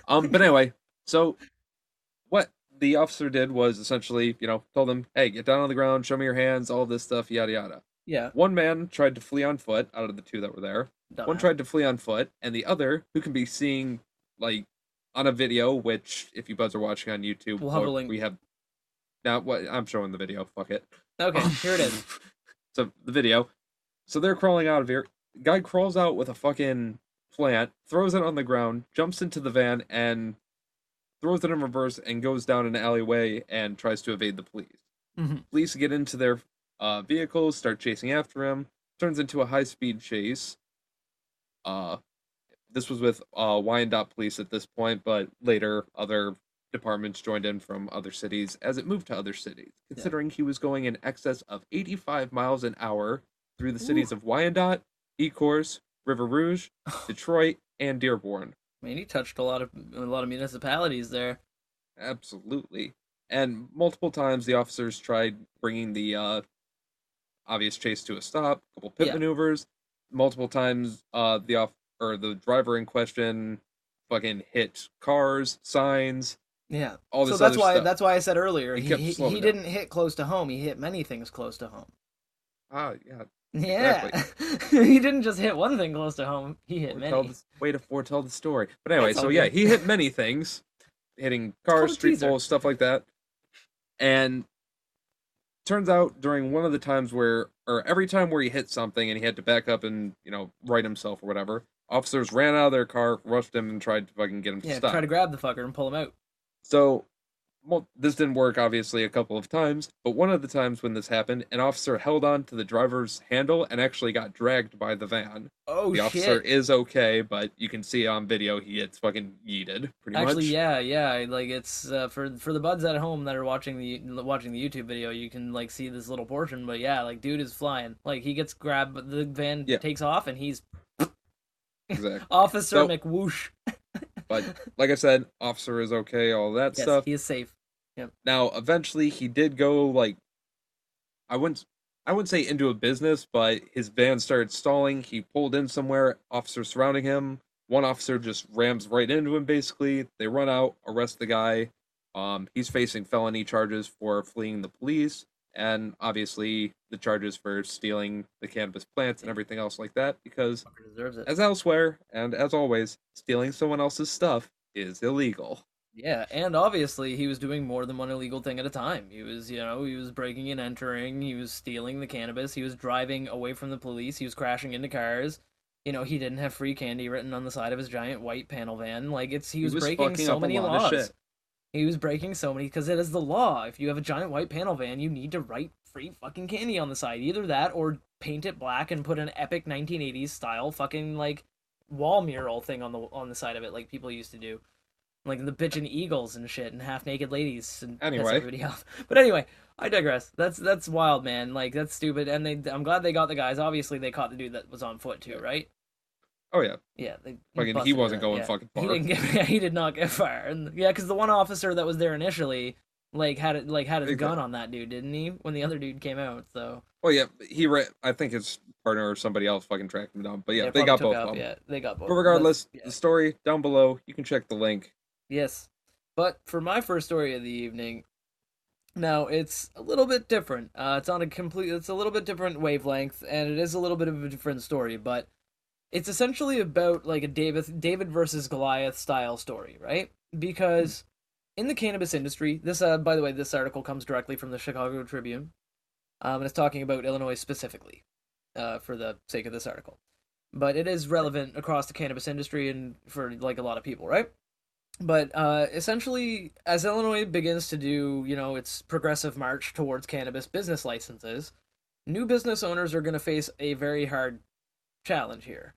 Um, but anyway, so what the officer did was essentially, you know, told them, "Hey, get down on the ground, show me your hands, all this stuff, yada yada." Yeah. One man tried to flee on foot out of the two that were there. One dumbass. tried to flee on foot, and the other, who can be seen like on a video, which if you buds are watching on YouTube, We'll have a link. we have. Now, what I'm showing the video. Fuck it. Okay, here it is. so the video. So they're crawling out of here. Guy crawls out with a fucking plant, throws it on the ground, jumps into the van, and throws it in reverse and goes down an alleyway and tries to evade the police. Mhm. Police get into their uh, vehicles, start chasing after him. Turns into a high speed chase. Uh, this was with uh, Wyandotte police at this point, but later other departments joined in from other cities as it moved to other cities, considering he was going in excess of 85 miles an hour through the cities of Wyandotte, Ecorse, River Rouge, Detroit, and Dearborn. I mean, he touched a lot of a lot of municipalities there. Absolutely. And multiple times the officers tried bringing the uh, obvious chase to a stop, a couple pit Yeah. maneuvers. Multiple times uh, the off or the driver in question fucking hit cars, signs, Yeah. all this so that's why stuff. that's why I said earlier He he he, didn't hit close to home. He hit many things close to home. Ah, yeah. Yeah. he didn't just hit one thing close to home. He hit Foretell many. the, way to foretell the story. But anyway, so all yeah, he hit many things, hitting cars, street poles, stuff like that. And turns out during one of the times where, or every time where he hit something and he had to back up and you know right himself or whatever, officers ran out of their car, rushed him, and tried to fucking get him to Yeah, stop. try to grab the fucker and pull him out. So, well, this didn't work obviously a couple of times, but one of the times when this happened, an officer held on to the driver's handle and actually got dragged by the van. Oh the shit. officer is okay, but you can see on video he gets fucking yeeted pretty much. Actually, much. yeah, yeah. Like it's uh, for for the buds at home that are watching the watching the YouTube video, you can like see this little portion. But yeah, like dude is flying. Like he gets grabbed, the van Yeah. takes off, and he's Exactly. Officer So- McWhoosh. But like I said, officer is okay, all that Yes, stuff. he is safe. Now, eventually, he did go like, I wouldn't, I wouldn't say into a business, but his van started stalling. He pulled in somewhere. Officers surrounding him. One officer just rams right into him. Basically, they run out, arrest the guy. Um, he's facing felony charges for fleeing the police, and obviously the charges for stealing the cannabis plants and everything else like that. Because as elsewhere, and as always, stealing someone else's stuff is illegal. Yeah, and obviously he was doing more than one illegal thing at a time. He was, you know, he was breaking and entering, he was stealing the cannabis, he was driving away from the police, he was crashing into cars. You know, he didn't have free candy written on the side of his giant white panel van. Like it's he He was, was breaking so many laws. He was breaking so many because it is the law. If you have a giant white panel van, you need to write free fucking candy on the side. Either that or paint it black and put an epic 1980s style fucking like wall mural thing on the on the side of it like people used to do. Like the bitchin' eagles and shit and half naked ladies and Anyway. everybody off. But anyway, I digress. That's that's wild, man. Like that's stupid. And they I'm glad they got the guys. Obviously they caught the dude that was on foot too, right? Oh yeah, Yeah, they Fucking- he wasn't going yeah. fucking He didn't get. Yeah, he did not get far. And yeah, because the one officer that was there initially, like had it, like had his Exactly. gun on that dude, didn't he? When the other dude came out, so Well, yeah, he. Ra- I think his partner or somebody else fucking tracked him down. But yeah, Yeah, they got both up, of them. Yeah, they got both. But regardless, That's- the story down below. You can check the link. yes. But for my first story of the evening, now it's a little bit different. Uh, it's on a complete. It's a little bit different wavelength, and it is a little bit of a different story, but. It's essentially about like a David David versus Goliath style story, right? Because in the cannabis industry, this uh by the way, this article comes directly from the Chicago Tribune. Um, and it's talking about Illinois specifically, uh, for the sake of this article. But it is relevant across the cannabis industry and for like a lot of people, right? but uh, essentially, as Illinois begins to do, you know, its progressive march towards cannabis business licenses, new business owners are going to face a very hard challenge here.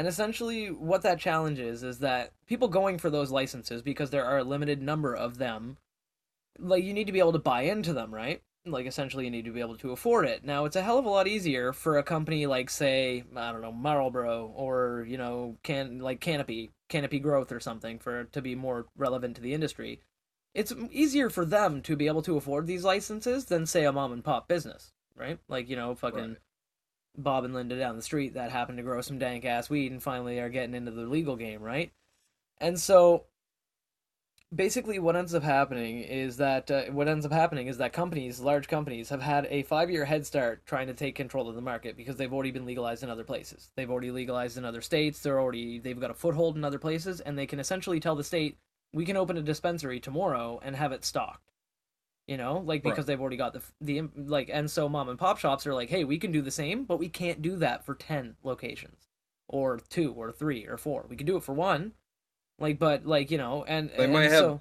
And essentially, what that challenge is is that people going for those licenses because there are a limited number of them, like you need to be able to buy into them, right? Like essentially, you need to be able to afford it. Now, it's a hell of a lot easier for a company like, say, I don't know, Marlboro or you know, can like Canopy, Canopy Growth or something, for to be more relevant to the industry. It's easier for them to be able to afford these licenses than say a mom and pop business, right? Like you know, fucking. Right. Bob and Linda down the street that happen to grow some dank ass weed and finally are getting into the legal game, right? And so basically what ends up happening is that uh, what ends up happening is that companies, large companies have had a 5-year head start trying to take control of the market because they've already been legalized in other places. They've already legalized in other states, they're already they've got a foothold in other places and they can essentially tell the state we can open a dispensary tomorrow and have it stocked you know like because Right. they've already got the the like and so mom and pop shops are like hey we can do the same but we can't do that for 10 locations or 2 or 3 or 4 we can do it for one like but like you know and They and might have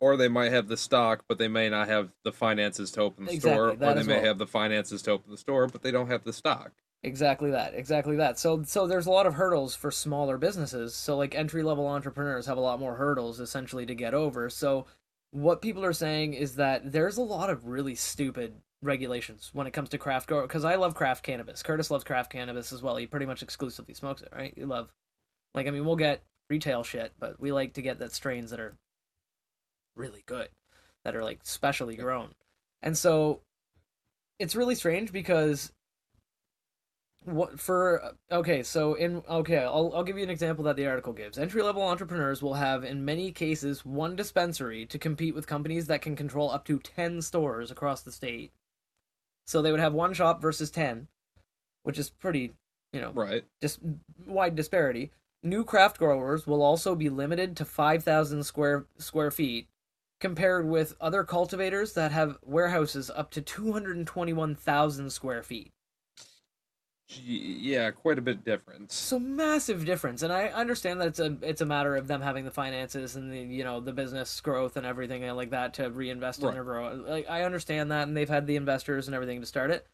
or they might have the stock, but they may not have the finances to open the Exactly, store, or they may well. have the finances to open the store, but they don't have the stock. exactly that exactly that so so there's a lot of hurdles for smaller businesses so like entry level entrepreneurs have a lot more hurdles essentially to get over so what people are saying is that there's a lot of really stupid regulations when it comes to craft because I love craft cannabis. Curtis loves craft cannabis as well. He pretty much exclusively smokes it, right? You love like I mean we'll get retail shit, but we like to get that strains that are really good, that are like specially grown. And so it's really strange because what for uh, okay so in okay I'll, I'll give you an example that the article gives. Entry level entrepreneurs will have in many cases one dispensary to compete with companies that can control up to 10 stores across the state. So they would have one shop versus 10 which is pretty you know Right. just wide disparity. New craft growers will also be limited to 5000 square square feet compared with other cultivators that have warehouses up to 221000 square feet Yeah, quite a bit difference. so massive difference and i understand that it's a it's a matter of them having the finances and the you know the business growth and everything like that to reinvest in their growth like i understand that and they've had the investors and everything to start it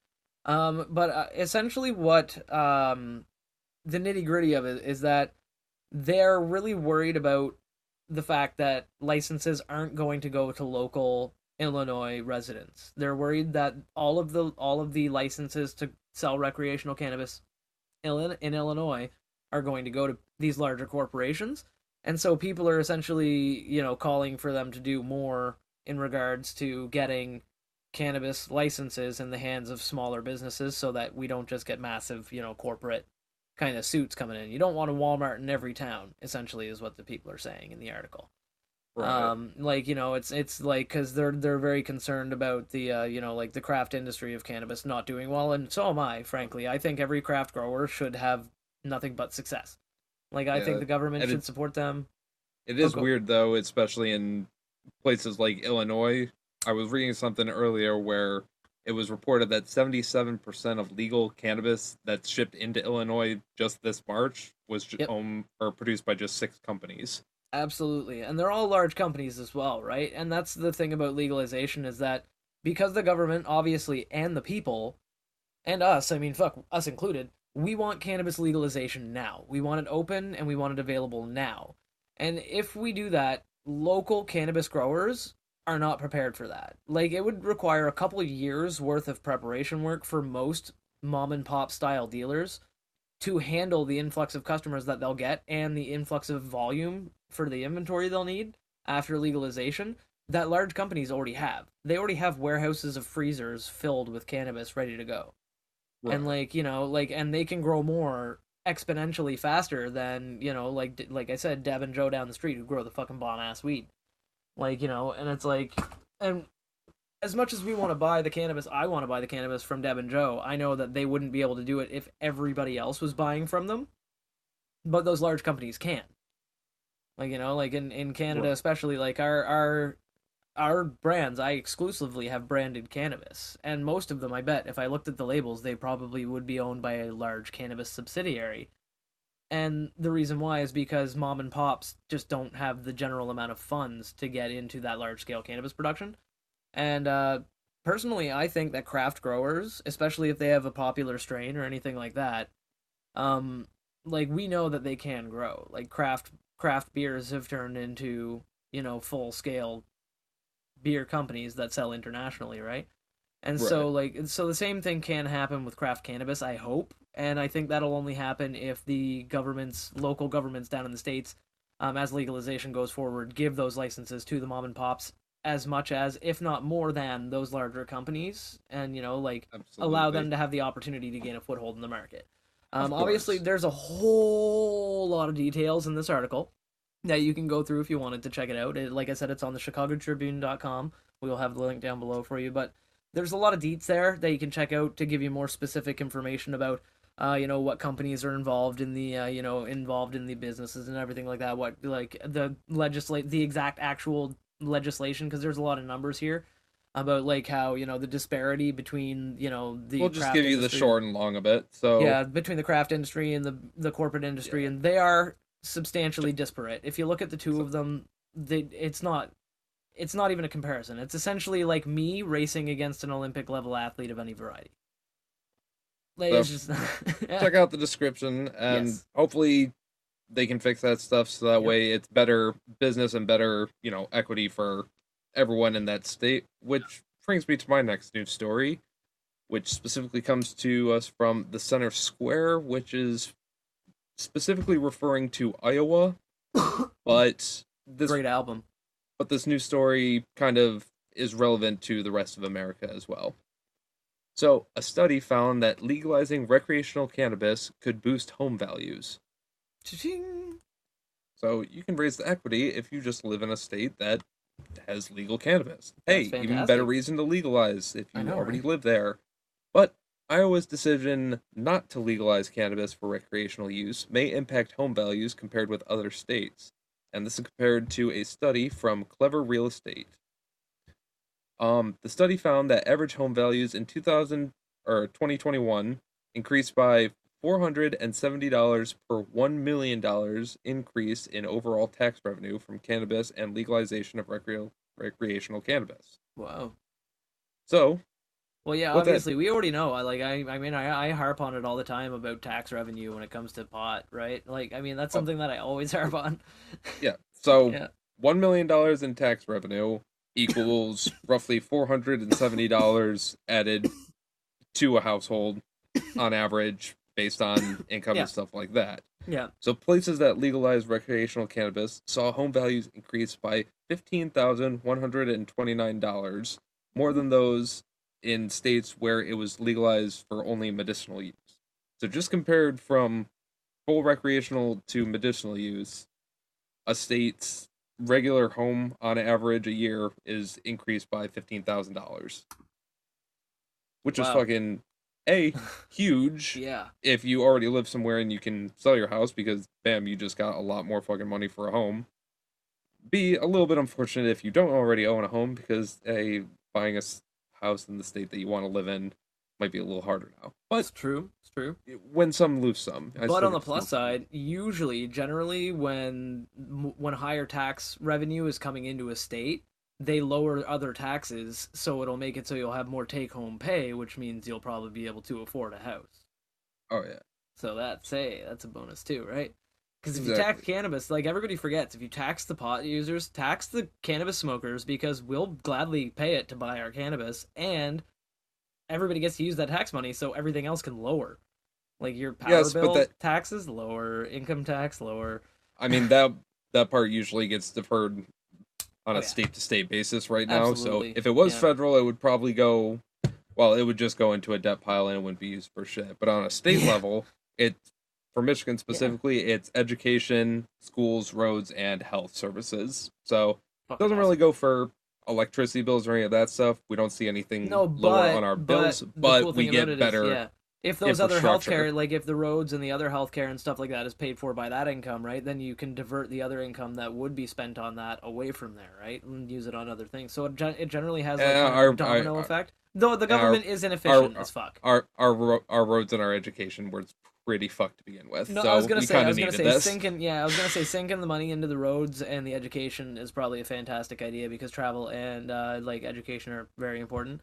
um but uh, essentially what um the nitty gritty of it is that they're really worried about the fact that licenses aren't going to go to local Illinois residents. They're worried that all of the all of the licenses to sell recreational cannabis in, in Illinois are going to go to these larger corporations. And so people are essentially, you know, calling for them to do more in regards to getting cannabis licenses in the hands of smaller businesses so that we don't just get massive, you know, corporate kind of suits coming in. You don't want a Walmart in every town, essentially is what the people are saying in the article. Right. Um, like you know, it's it's like because they're they're very concerned about the uh, you know like the craft industry of cannabis not doing well, and so am I. Frankly, I think every craft grower should have nothing but success. Like I Yeah, think the government should support them. It is Okay. weird though, especially in places like Illinois. I was reading something earlier where it was reported that 77% of legal cannabis that's shipped into Illinois just this March was Yep. owned or produced by just six companies. Absolutely. And they're all large companies as well, right? And that's the thing about legalization is that because the government, obviously, and the people, and us, I mean, fuck, us included, we want cannabis legalization now. We want it open and we want it available now. And if we do that, local cannabis growers are not prepared for that. Like, it would require a couple years worth of preparation work for most mom and pop style dealers to handle the influx of customers that they'll get and the influx of volume for the inventory they'll need after legalization that large companies already have. They already have warehouses of freezers filled with cannabis ready to go. And like, you know, like and they can grow more exponentially faster than, you know, like like I said Deb and Joe down the street who grow the fucking bomb ass weed. Like, you know, and it's like and as much as we want to buy the cannabis, I want to buy the cannabis from Deb and Joe. I know that they wouldn't be able to do it if everybody else was buying from them, but those large companies can. Like you know, like in in Canada, Right. especially, like our our our brands, I exclusively have branded cannabis, and most of them, I bet, if I looked at the labels, they probably would be owned by a large cannabis subsidiary. And the reason why is because mom and pops just don't have the general amount of funds to get into that large scale cannabis production. And uh, personally, I think that craft growers, especially if they have a popular strain or anything like that, um, like we know that they can grow. Like craft craft beers have turned into you know full scale beer companies that sell internationally, right? And so like so the same thing can happen with craft cannabis, I hope. And I think that'll only happen if the governments, local governments down in the states, um, as legalization goes forward, give those licenses to the mom and pops as much as, if not more than, those larger companies, and you know, like Absolutely. allow them to have the opportunity to gain a foothold in the market. Um, obviously, there's a whole lot of details in this article that you can go through if you wanted to check it out. It, like I said, it's on the ChicagoTribune.com. We'll have the link down below for you. But there's a lot of deets there that you can check out to give you more specific information about, uh, you know, what companies are involved in the, uh, you know, involved in the businesses and everything like that. What like the legislate the exact actual legislation because there's a lot of numbers here about like how you know the disparity between you know the We'll just craft give you the short and long of it. So yeah between the craft industry and the the corporate industry and they are substantially disparate if you look at the two of them they it's not it's not even a comparison it's essentially like me racing against an olympic level athlete of any variety like, it's just check out the description and Yes. hopefully they can fix that stuff so that Yep. way it's better business and better you know equity for everyone in that state which brings me to my next news story which specifically comes to us from the center square which is specifically referring to iowa but this great album but this new story kind of is relevant to the rest of America as well. So, a study found that legalizing recreational cannabis could boost home values. Cha-ching. So, you can raise the equity if you just live in a state that has legal cannabis. Hey, even better reason to legalize if you know, already right? live there. But Iowa's decision not to legalize cannabis for recreational use may impact home values compared with other states. And this is compared to a study from Clever Real Estate. Um, the study found that average home values in 2000 or 2021 increased by $470 per $1 million increase in overall tax revenue from cannabis and legalization of recre- recreational cannabis. wow So, well yeah With that- obviously we already know i like i i mean I, I harp on it all the time about tax revenue when it comes to pot right like i mean that's Oh. something that i always harp on yeah. So, yeah $1 million in tax revenue equals roughly $470 added to a household on average based on income Yeah. and stuff like that. yeah So places that legalize recreational cannabis saw home values increase by fifteen thousand one hundred and twenty nine dollars, more than those in states where it was legalized for only medicinal use. So just compared from full recreational to medicinal use, a state's regular home on average a year is increased by fifteen thousand dollars. Which is fucking a huge. Yeah. If you already live somewhere and you can sell your house because bam you just got a lot more fucking money for a home. B a little bit unfortunate if you don't already own a home because a buying a house in the state that you want to live in might be a little harder now. But it's true. It's true. win some lose some I but on the plus side usually generally when when higher tax revenue is coming into a state they lower other taxes so it'll make it so you'll have more take home pay which means you'll probably be able to afford a house. Oh yeah. So that's a that's a bonus too right? Because if you tax cannabis like everybody forgets if you tax the pot users tax the cannabis smokers because we'll gladly pay it to buy our cannabis and everybody gets to use that tax money so everything else can lower. Like your power Yes, bill that- taxes lower income tax lower. I mean that that part usually gets deferred on Oh, a state to state basis right now Absolutely. so if it was Yeah. federal it would probably go well it would just go into a debt pile and it wouldn't be used for shit. But on a state Yeah. level it for michigan specifically it's education schools roads and health services. So it doesn't really go for electricity bills or any of that stuff. We don't see anything no lower on our but bills but cool we get is, better yeah if those other healthcare like if the roads and the other healthcare and stuff like that is paid for by that income right then you can divert the other income that would be spent on that away from there right and use it on other things so it, gen- it generally has like Uh, our- a domino our- effect though the government is inefficient as fuck our our our roads and our education were pretty fucked to begin with. No, so I was gonna say, I was gonna say, this. sinking. Yeah, I was gonna say, sinking the money into the roads and the education is probably a fantastic idea because travel and uh, like education are very important.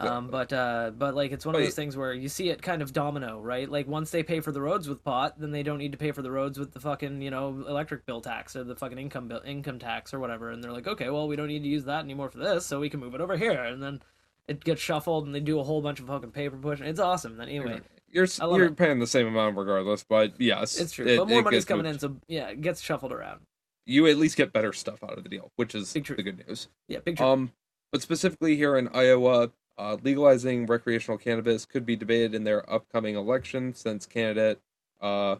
Um, but uh, but like it's one of those things where you see it kind of domino, right? Like once they pay for the roads with pot, then they don't need to pay for the roads with the fucking you know electric bill tax or the fucking income bill income tax or whatever, and they're like, okay, well we don't need to use that anymore for this, so we can move it over here, and then it gets shuffled and they do a whole bunch of fucking paper pushing. It's awesome. Then anyway, You're s- I love you're it. paying the same amount regardless, but yes, it's true. it- but more money's coming moved. in, so yeah, it gets shuffled around. You at least get better stuff out of the deal, which is the good news. Yeah, big trip. Um, but specifically here in Iowa, uh, legalizing recreational cannabis could be debated in their upcoming election since candidate, uh,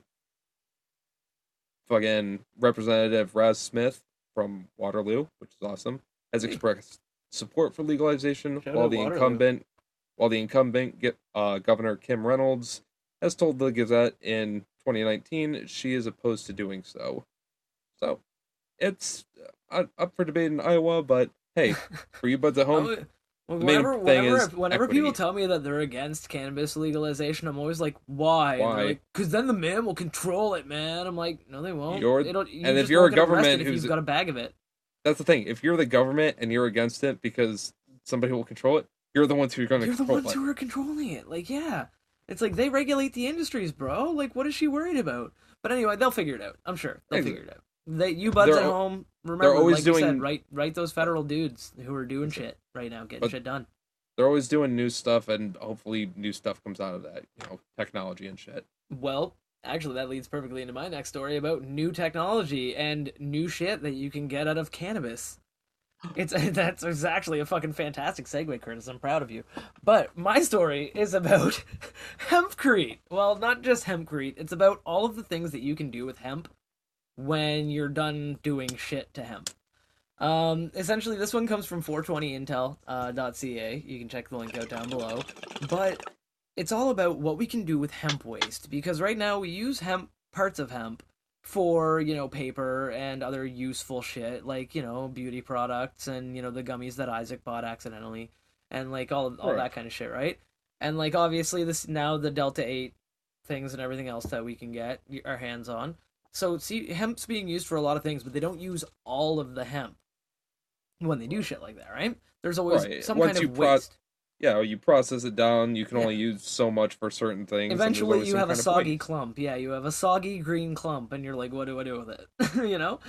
fucking Representative Ras Smith from Waterloo, which is awesome, has expressed support for legalization, Shout while the Waterloo. incumbent, while the incumbent, uh, Governor Kim Reynolds, has told the Gazette in 2019 she is opposed to doing so. So, it's uh, up for debate in Iowa, but hey, for you buds at home, Whenever thing whenever, is whenever people tell me that they're against cannabis legalization, I'm always like, why? Why? Because then the man will control it, man. I'm like, no, they won't. You're- you and if you're a government who's got a bag of it, that's the thing. If you're the government and you're against it because somebody will control it, you're the ones who are going to control it. you're the ones it. who are controlling it. Like, yeah, it's like they regulate the industries, bro. Like, what is she worried about? But anyway, they'll figure it out. I'm sure they'll Exa- figure it out. They, you buds They're at home, remember, always like you said, doing- write write those federal dudes who are doing shit right now, getting But- shit done. They're always doing new stuff, and hopefully new stuff comes out of that. You know, technology and shit. Well, actually, that leads perfectly into my next story about new technology and new shit that you can get out of cannabis. It's that's it's actually a fucking fantastic segue, Curtis. I'm proud of you. But my story is about hempcrete. Well, not just hempcrete. It's about all of the things that you can do with hemp when you're done doing shit to hemp. Um, essentially, this one comes from 420intel.ca. you can check the link out down below. But it's all about what we can do with hemp waste because right now we use hemp parts of hemp for you know paper and other useful shit like you know beauty products and you know the gummies that Isaac bought accidentally and like all all Right. that kind of shit right and like obviously this now the delta 8 things and everything else that we can get our hands on so see hemp's being used for a lot of things but they don't use all of the hemp when they do shit like that right there's always Right. some Once kind of pro- waste Yeah, you process it down. You can Yeah. only use so much for certain things. Eventually, you have a soggy clump. Yeah, you have a soggy green clump, and you're like, "What do I do with it?" you know.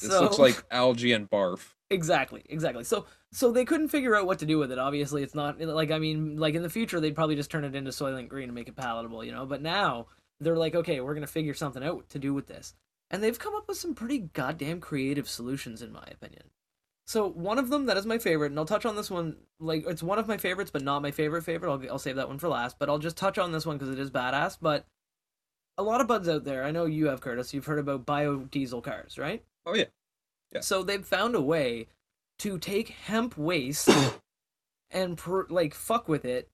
This looks like algae and barf. exactly, exactly. So, so they couldn't figure out what to do with it. Obviously, it's not like I mean, like in the future, they'd probably just turn it into Soylent Green and make it palatable, you know. But now they're like, okay, we're gonna figure something out to do with this, and they've come up with some pretty goddamn creative solutions, in my opinion. So one of them that is my favorite, and I'll touch on this one. Like it's one of my favorites, but not my favorite favorite. I'll I'll save that one for last. But I'll just touch on this one because it is badass. But a lot of buds out there, I know you have Curtis. You've heard about biodiesel cars, right? Oh yeah. Yeah. So they've found a way to take hemp waste and pr- like fuck with it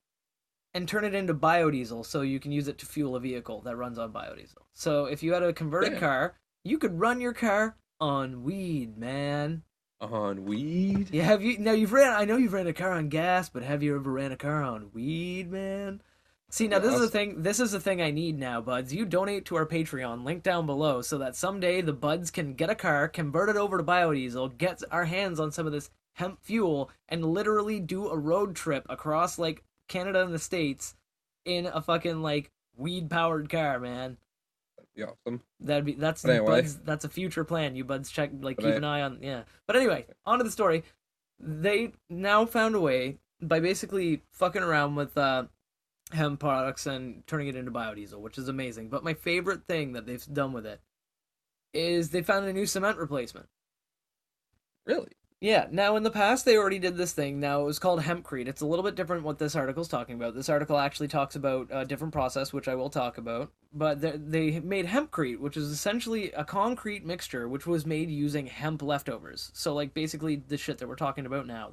and turn it into biodiesel, so you can use it to fuel a vehicle that runs on biodiesel. So if you had a converted Damn. car, you could run your car on weed, man. On weed. Yeah, have you now you've ran I know you've ran a car on gas, but have you ever ran a car on weed, man? See now this is the thing this is the thing I need now, buds. You donate to our Patreon, link down below, so that someday the buds can get a car, convert it over to biodiesel, get our hands on some of this hemp fuel, and literally do a road trip across like Canada and the States in a fucking like weed powered car, man. Yeah, awesome. That'd be that's anyway. buds. That's a future plan. You buds check like But keep I- an eye on yeah. But anyway, on to the story. They now found a way by basically fucking around with uh, hemp products and turning it into biodiesel, which is amazing. But my favorite thing that they've done with it is they found a new cement replacement. Really? Yeah. Now, in the past, they already did this thing. Now, it was called hempcrete. It's a little bit different what this article's talking about. This article actually talks about a different process, which I will talk about. But they, they made hempcrete, which is essentially a concrete mixture, which was made using hemp leftovers. So, like, basically the shit that we're talking about now.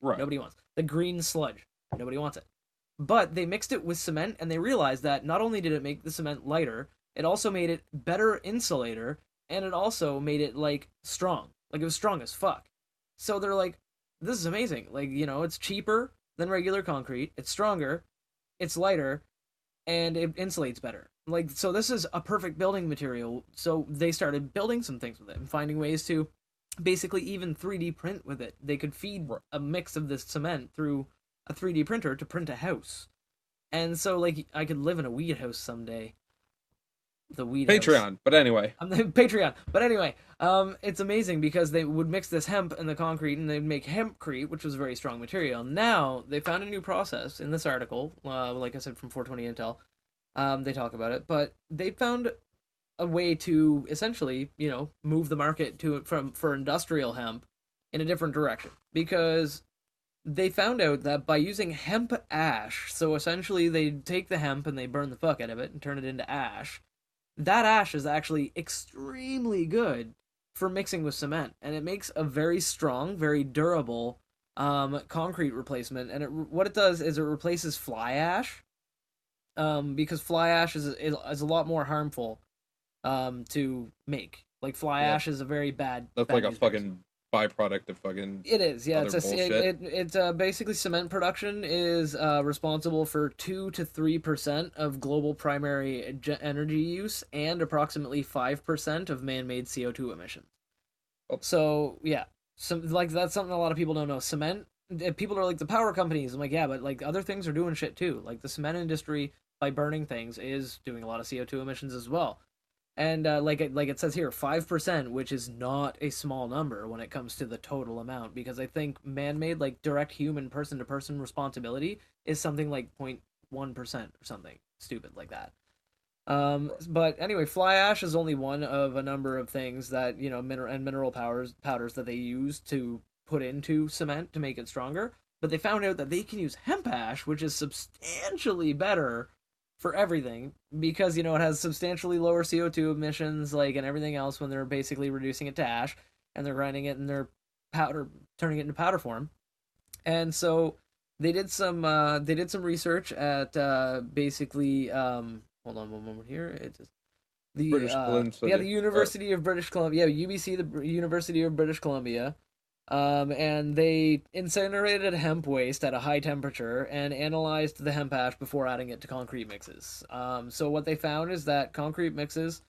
Right. Nobody wants the green sludge. Nobody wants it. But they mixed it with cement, and they realized that not only did it make the cement lighter, it also made it better insulator, and it also made it like strong. Like it was strong as fuck. So they're like, this is amazing. Like you know, it's cheaper than regular concrete. It's stronger, it's lighter, and it insulates better. like so this is a perfect building material. So they started building some things with it and finding ways to basically even 3D print with it. They could feed a mix of this cement through a 3D printer to print a house. And so like I could live in a weed house someday. The weed. Patreon. But anyway, on Patreon. But anyway, um, it's amazing because they would mix this hemp and the concrete, and they'd make hempcrete, which was a very strong material. Now they found a new process in this article, uh, like I said from 420 Intel. Um, they talk about it, but they found a way to essentially, you know, move the market to from for industrial hemp in a different direction because they found out that by using hemp ash, so essentially they take the hemp and they burn the fuck out of it and turn it into ash. That ash is actually extremely good for mixing with cement, and it makes a very strong, very durable um, concrete replacement. And it, what it does is it replaces fly ash, um, because fly ash is, is is a lot more harmful um, to make. Like fly Yeah. ash is a very bad. that's bad like a fucking byproduct of fucking. It is, yeah. It's a, it, it, it's uh, basically cement production is uh, responsible for two to three percent of global primary energy use and approximately five percent of man-made CO two emissions. Oh. So yeah, some like that's something a lot of people don't know. Cement. eh, People are like the power companies. I'm like, yeah, but like other things are doing shit too. Like the cement industry by burning things is doing a lot of CO two emissions as well and uh, like it like it says here, five percent, which is not a small number when it comes to the total amount, because I think man-made, like direct human person-to-person responsibility, is something like 0.1 percent or something stupid like that. Um, but anyway, fly ash is only one of a number of things that you know mineral and mineral powders powders that they use to put into cement to make it stronger. But they found out that they can use hemp ash, which is substantially better for everything because you know it has substantially lower CO2 emissions like and everything else when they're basically reducing it to ash and they're grinding it in their powder turning it into powder form. And so they did some uh they did some research at uh basically um hold on one moment here it just the uh, yeah the University of British Columbia yeah UBC the University of British Columbia um, and they incinerated hemp waste at a high temperature and analyzed the hemp ash before adding it to concrete mixes. Um, so what they found is that concrete mixes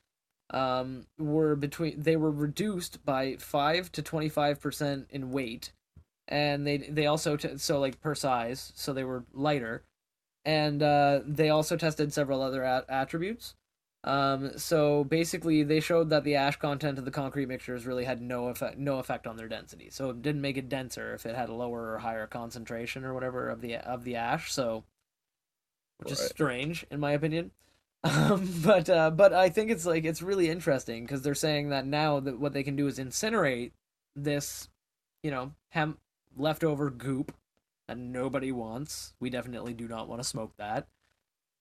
um, were between they were reduced by five to twenty five percent in weight, and they they also t- so like per size, so they were lighter, and uh, they also tested several other a- attributes. Um, so basically, they showed that the ash content of the concrete mixtures really had no effect, no effect on their density. So it didn't make it denser if it had a lower or higher concentration or whatever of the of the ash. So, which is strange in my opinion. Um, but uh, but I think it's like it's really interesting because they're saying that now that what they can do is incinerate this, you know, leftover goop that nobody wants. We definitely do not want to smoke that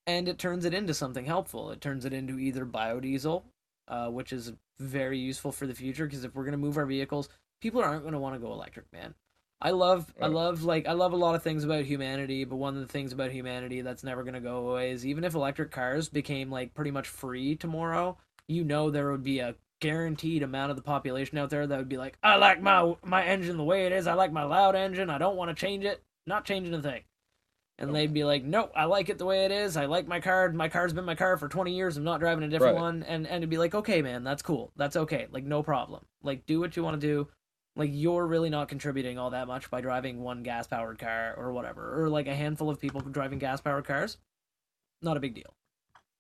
and it turns it into something helpful. It turns it into either biodiesel, uh, which is very useful for the future because if we're gonna move our vehicles, people aren't gonna want to go electric, man. I love, I love, like, I love a lot of things about humanity, but one of the things about humanity that's never gonna go away is even if electric cars became like pretty much free tomorrow, you know there would be a guaranteed amount of the population out there that would be like, I like my my engine the way it is. I like my loud engine. I don't want to change it. Not changing a thing and they'd be like, "No, I like it the way it is. I like my car. My car's been my car for 20 years. I'm not driving a different Right. one." And and it'd be like, "Okay, man, that's cool. That's okay. Like no problem. Like do what you want to do. Like you're really not contributing all that much by driving one gas-powered car or whatever, or like a handful of people driving gas-powered cars. Not a big deal.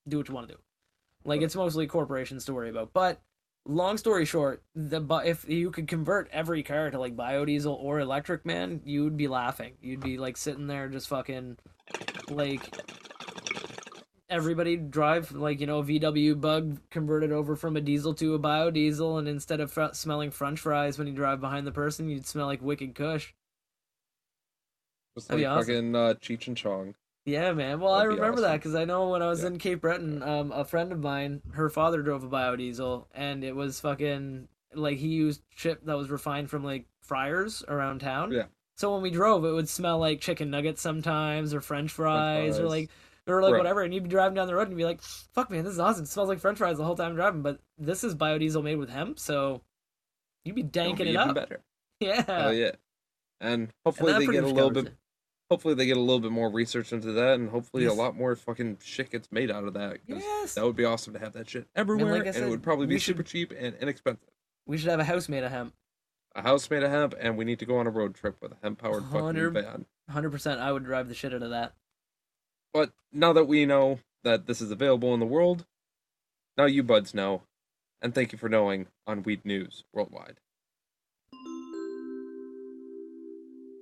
Do what you want to do. Like it's mostly corporations to worry about. But long story short, the bu- if you could convert every car to like biodiesel or electric, man, you'd be laughing. You'd be like sitting there just fucking like everybody drive like you know VW Bug converted over from a diesel to a biodiesel, and instead of fr- smelling French fries when you drive behind the person, you'd smell like Wicked Kush. Just That'd like awesome. fucking uh, Cheech and Chong. Yeah, man. Well, I That'd be remember that because I know when I was Yeah. in Cape Breton, um, a friend of mine, her father drove a biodiesel, and it was fucking like he used chip that was refined from like fryers around town. Yeah. So when we drove, it would smell like chicken nuggets sometimes, or French fries, or fries. like or like Right. whatever. And you'd be driving down the road and be like, "Fuck, man, this is awesome. It smells like French fries the whole time I'm driving." But this is biodiesel made with hemp, so you'd be danking be it up. better. Yeah. Hell yeah. And And hopefully that they get a little bit it. Hopefully they get a little bit more research into that, and hopefully Yes. a lot more fucking shit gets made out of that Yes. that would be awesome to have that shit everywhere, I and it would probably be should- super cheap and inexpensive. We should have a house made of hemp. A house made of hemp, and we need to go on a road trip with a hemp powered fucking van. 100%. I would drive the shit out of that. But now that we know that this is available in the world, now you buds know, and thank you for knowing on Weed News Worldwide.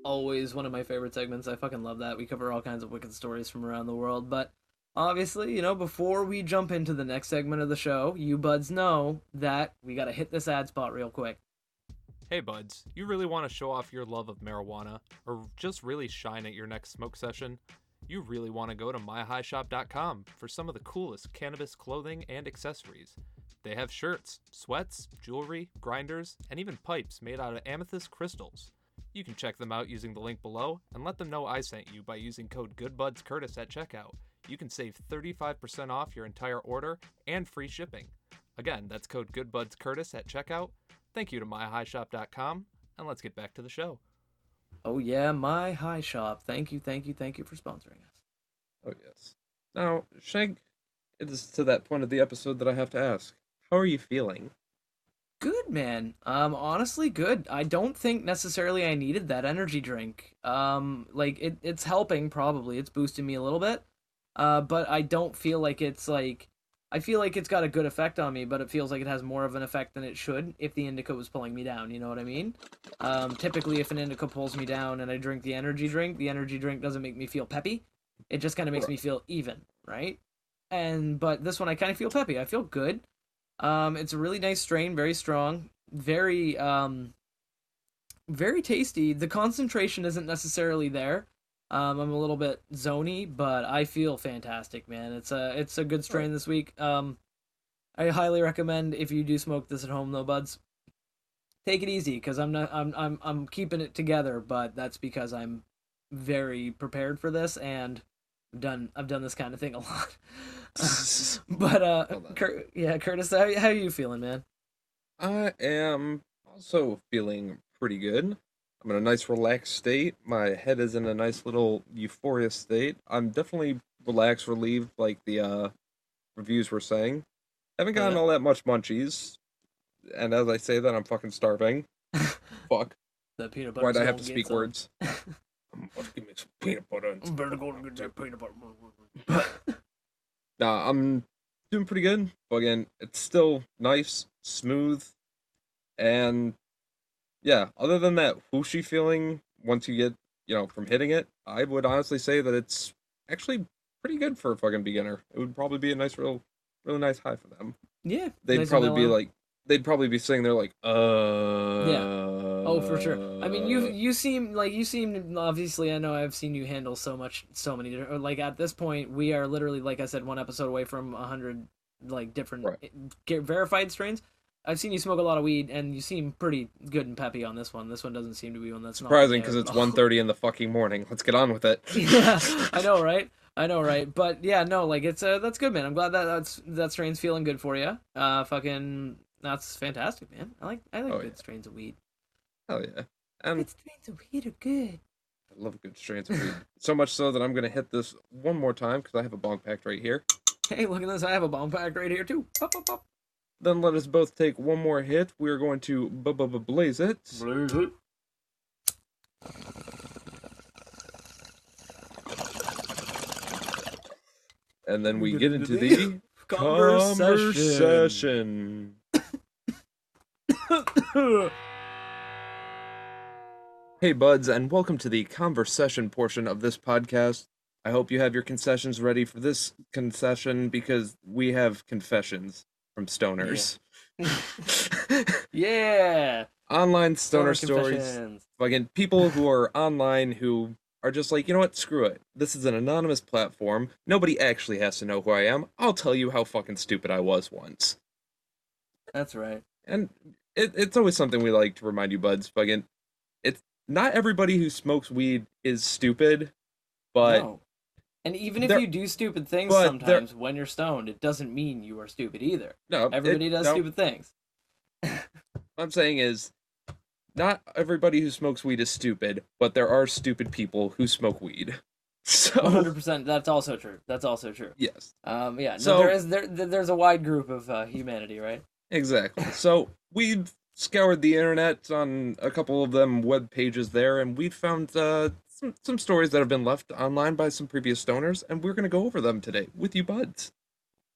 Always one of my favorite segments. I fucking love that. We cover all kinds of wicked stories from around the world. But obviously, you know, before we jump into the next segment of the show, you buds know that we got to hit this ad spot real quick. Hey buds, you really want to show off your love of marijuana or just really shine at your next smoke session? You really want to go to myhighshop.com for some of the coolest cannabis clothing and accessories. They have shirts, sweats, jewelry, grinders, and even pipes made out of amethyst crystals. You can check them out using the link below and let them know I sent you by using code GoodBudsCurtis at checkout. You can save 35% off your entire order and free shipping. Again, that's code GoodBudsCurtis at checkout. Thank you to myhighshop.com, and let's get back to the show. Oh, yeah, my high shop. Thank you, thank you, thank you for sponsoring us. Oh, yes. Now, Shank, it is to that point of the episode that I have to ask How are you feeling? Good, man. Um, honestly, good. I don't think necessarily I needed that energy drink. Um, like, it, it's helping, probably. It's boosting me a little bit. Uh, but I don't feel like it's like I feel like it's got a good effect on me, but it feels like it has more of an effect than it should if the indica was pulling me down. You know what I mean? Um, typically, if an indica pulls me down and I drink the energy drink, the energy drink doesn't make me feel peppy. It just kind of makes me feel even, right? And but this one, I kind of feel peppy. I feel good. Um, it's a really nice strain, very strong, very um, very tasty. The concentration isn't necessarily there. Um, I'm a little bit zony, but I feel fantastic, man. It's a it's a good strain this week. Um, I highly recommend if you do smoke this at home, though, buds. Take it easy, because I'm not I'm I'm I'm keeping it together, but that's because I'm very prepared for this and I've done I've done this kind of thing a lot. but uh, Cur- yeah, Curtis, how how are you feeling, man? I am also feeling pretty good. I'm in a nice relaxed state. My head is in a nice little euphoria state. I'm definitely relaxed, relieved, like the uh, reviews were saying. Haven't gotten all that much munchies, and as I say that, I'm fucking starving. Fuck. The peanut butter. Why'd I have to speak words? I'm about to give me some peanut butter. and some Better go fucking get that peanut butter. Nah, I'm doing pretty good. But again, it's still nice, smooth, and yeah. Other than that whooshy feeling, once you get you know from hitting it, I would honestly say that it's actually pretty good for a fucking beginner. It would probably be a nice, real, really nice high for them. Yeah, They'd nice probably be like, they'd probably be sitting there like, uh. Oh, for sure. I mean, you you seem like you seem obviously. I know I've seen you handle so much, so many. different- Like at this point, we are literally, like I said, one episode away from a hundred like different Right. verified strains. I've seen you smoke a lot of weed, and you seem pretty good and peppy on this one. This one doesn't seem to be one that's Surprising because because it's 1.30 in the fucking morning. Let's get on with it. yeah, I know, right? I know, right? But yeah, no, like it's uh, that's good, man. I'm glad that that's that strain's feeling good for you. Uh, fucking, that's fantastic, man. I like I like Oh, good yeah. strains of weed. Hell yeah. And Good strains of weed are good. I love good strains of weed. so much so that I'm gonna hit this one more time because I have a bong packed right here. Hey, look at this! I have a bomb pack right here too. Pop, pop, pop. Then let us both take one more hit. We are going to bu- bu- bu- blaze it. And then we get into the conversation. Hey, buds, and welcome to the conversation portion of this podcast. I hope you have your concessions ready for this concession because we have confessions from stoners. yeah. Online stoner stories. confessions. Fucking people who are online who are just like, you know what, screw it. This is an anonymous platform. Nobody actually has to know who I am. I'll tell you how fucking stupid I was once. That's right. And it, it's always something we like to remind you, buds. Fucking, not everybody who smokes weed is stupid, but no. And even if you do stupid things sometimes when you're stoned, it doesn't mean you are stupid either. no, it- Everybody does no, stupid things. What I'm saying is, not everybody who smokes weed is stupid, but there are stupid people who smoke weed. So 100%. That's also true. That's also true. yes, Um, yeah. No, So- there is there there- there's a wide group of uh, humanity, right? exactly. So we've scoured the internet on a couple of them web pages there, and we found uh, some some stories that have been left online by some previous stoners, and we're gonna go over them today with you buds.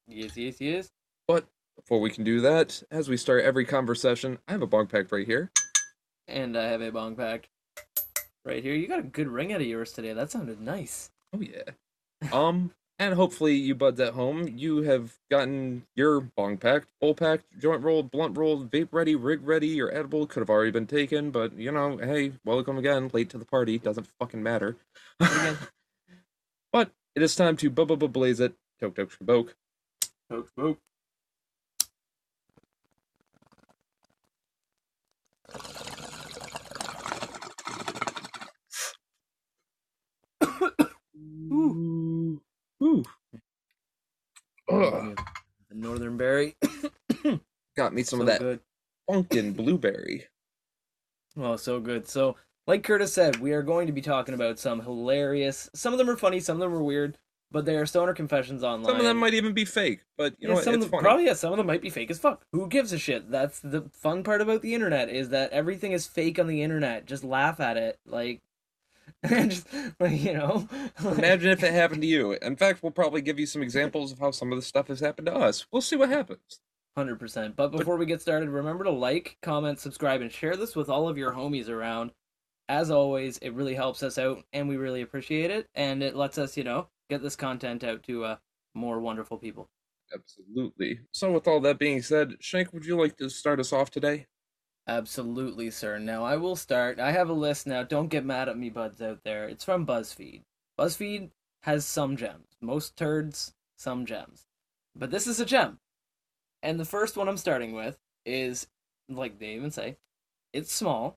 Yes, yes, yes. But before we can do that, as we start every conversation, I have a bong pack right here. And I have a bong pack right here. You got a good ring out of yours today. That sounded nice. Oh yeah. Um, and hopefully you buds at home, you have gotten your bong packed, bowl packed, joint rolled, blunt rolled, vape ready, rig ready. Your edible could have already been taken, but you know, hey, welcome again. Late to the party doesn't fucking matter. But it is time to bu bu bu blaze it. Toke toke shaboke. Poke, poke. Ooh. Ooh. Ugh. The northern berry. Got me some so of that good. pumpkin blueberry. Well, so good. So, like Curtis said, we are going to be talking about some hilarious. Some of them are funny, some of them are weird, but they are stoner confessions online. Some of them might even be fake, but you Yeah, know what? some It's of them, funny. probably yeah, some of them might be fake as fuck. Who gives a shit? That's the fun part about the internet is that everything is fake on the internet. Just laugh at it, like, just like you know. Imagine if it happened to you. In fact, we'll probably give you some examples of how some of this stuff has happened to us. We'll see what happens. Hundred percent. But before we get started, remember to like, comment, subscribe, and share this with all of your homies around. As always, it really helps us out, and we really appreciate it. And it lets us, you know, get this content out to uh, more wonderful people. Absolutely. So, with all that being said, Shank, would you like to start us off today? Absolutely, sir. Now I will start. I have a list now. Don't get mad at me, buds out there. It's from BuzzFeed. BuzzFeed has some gems. Most turds, some gems. But this is a gem. And the first one I'm starting with is, like they even say, it's small,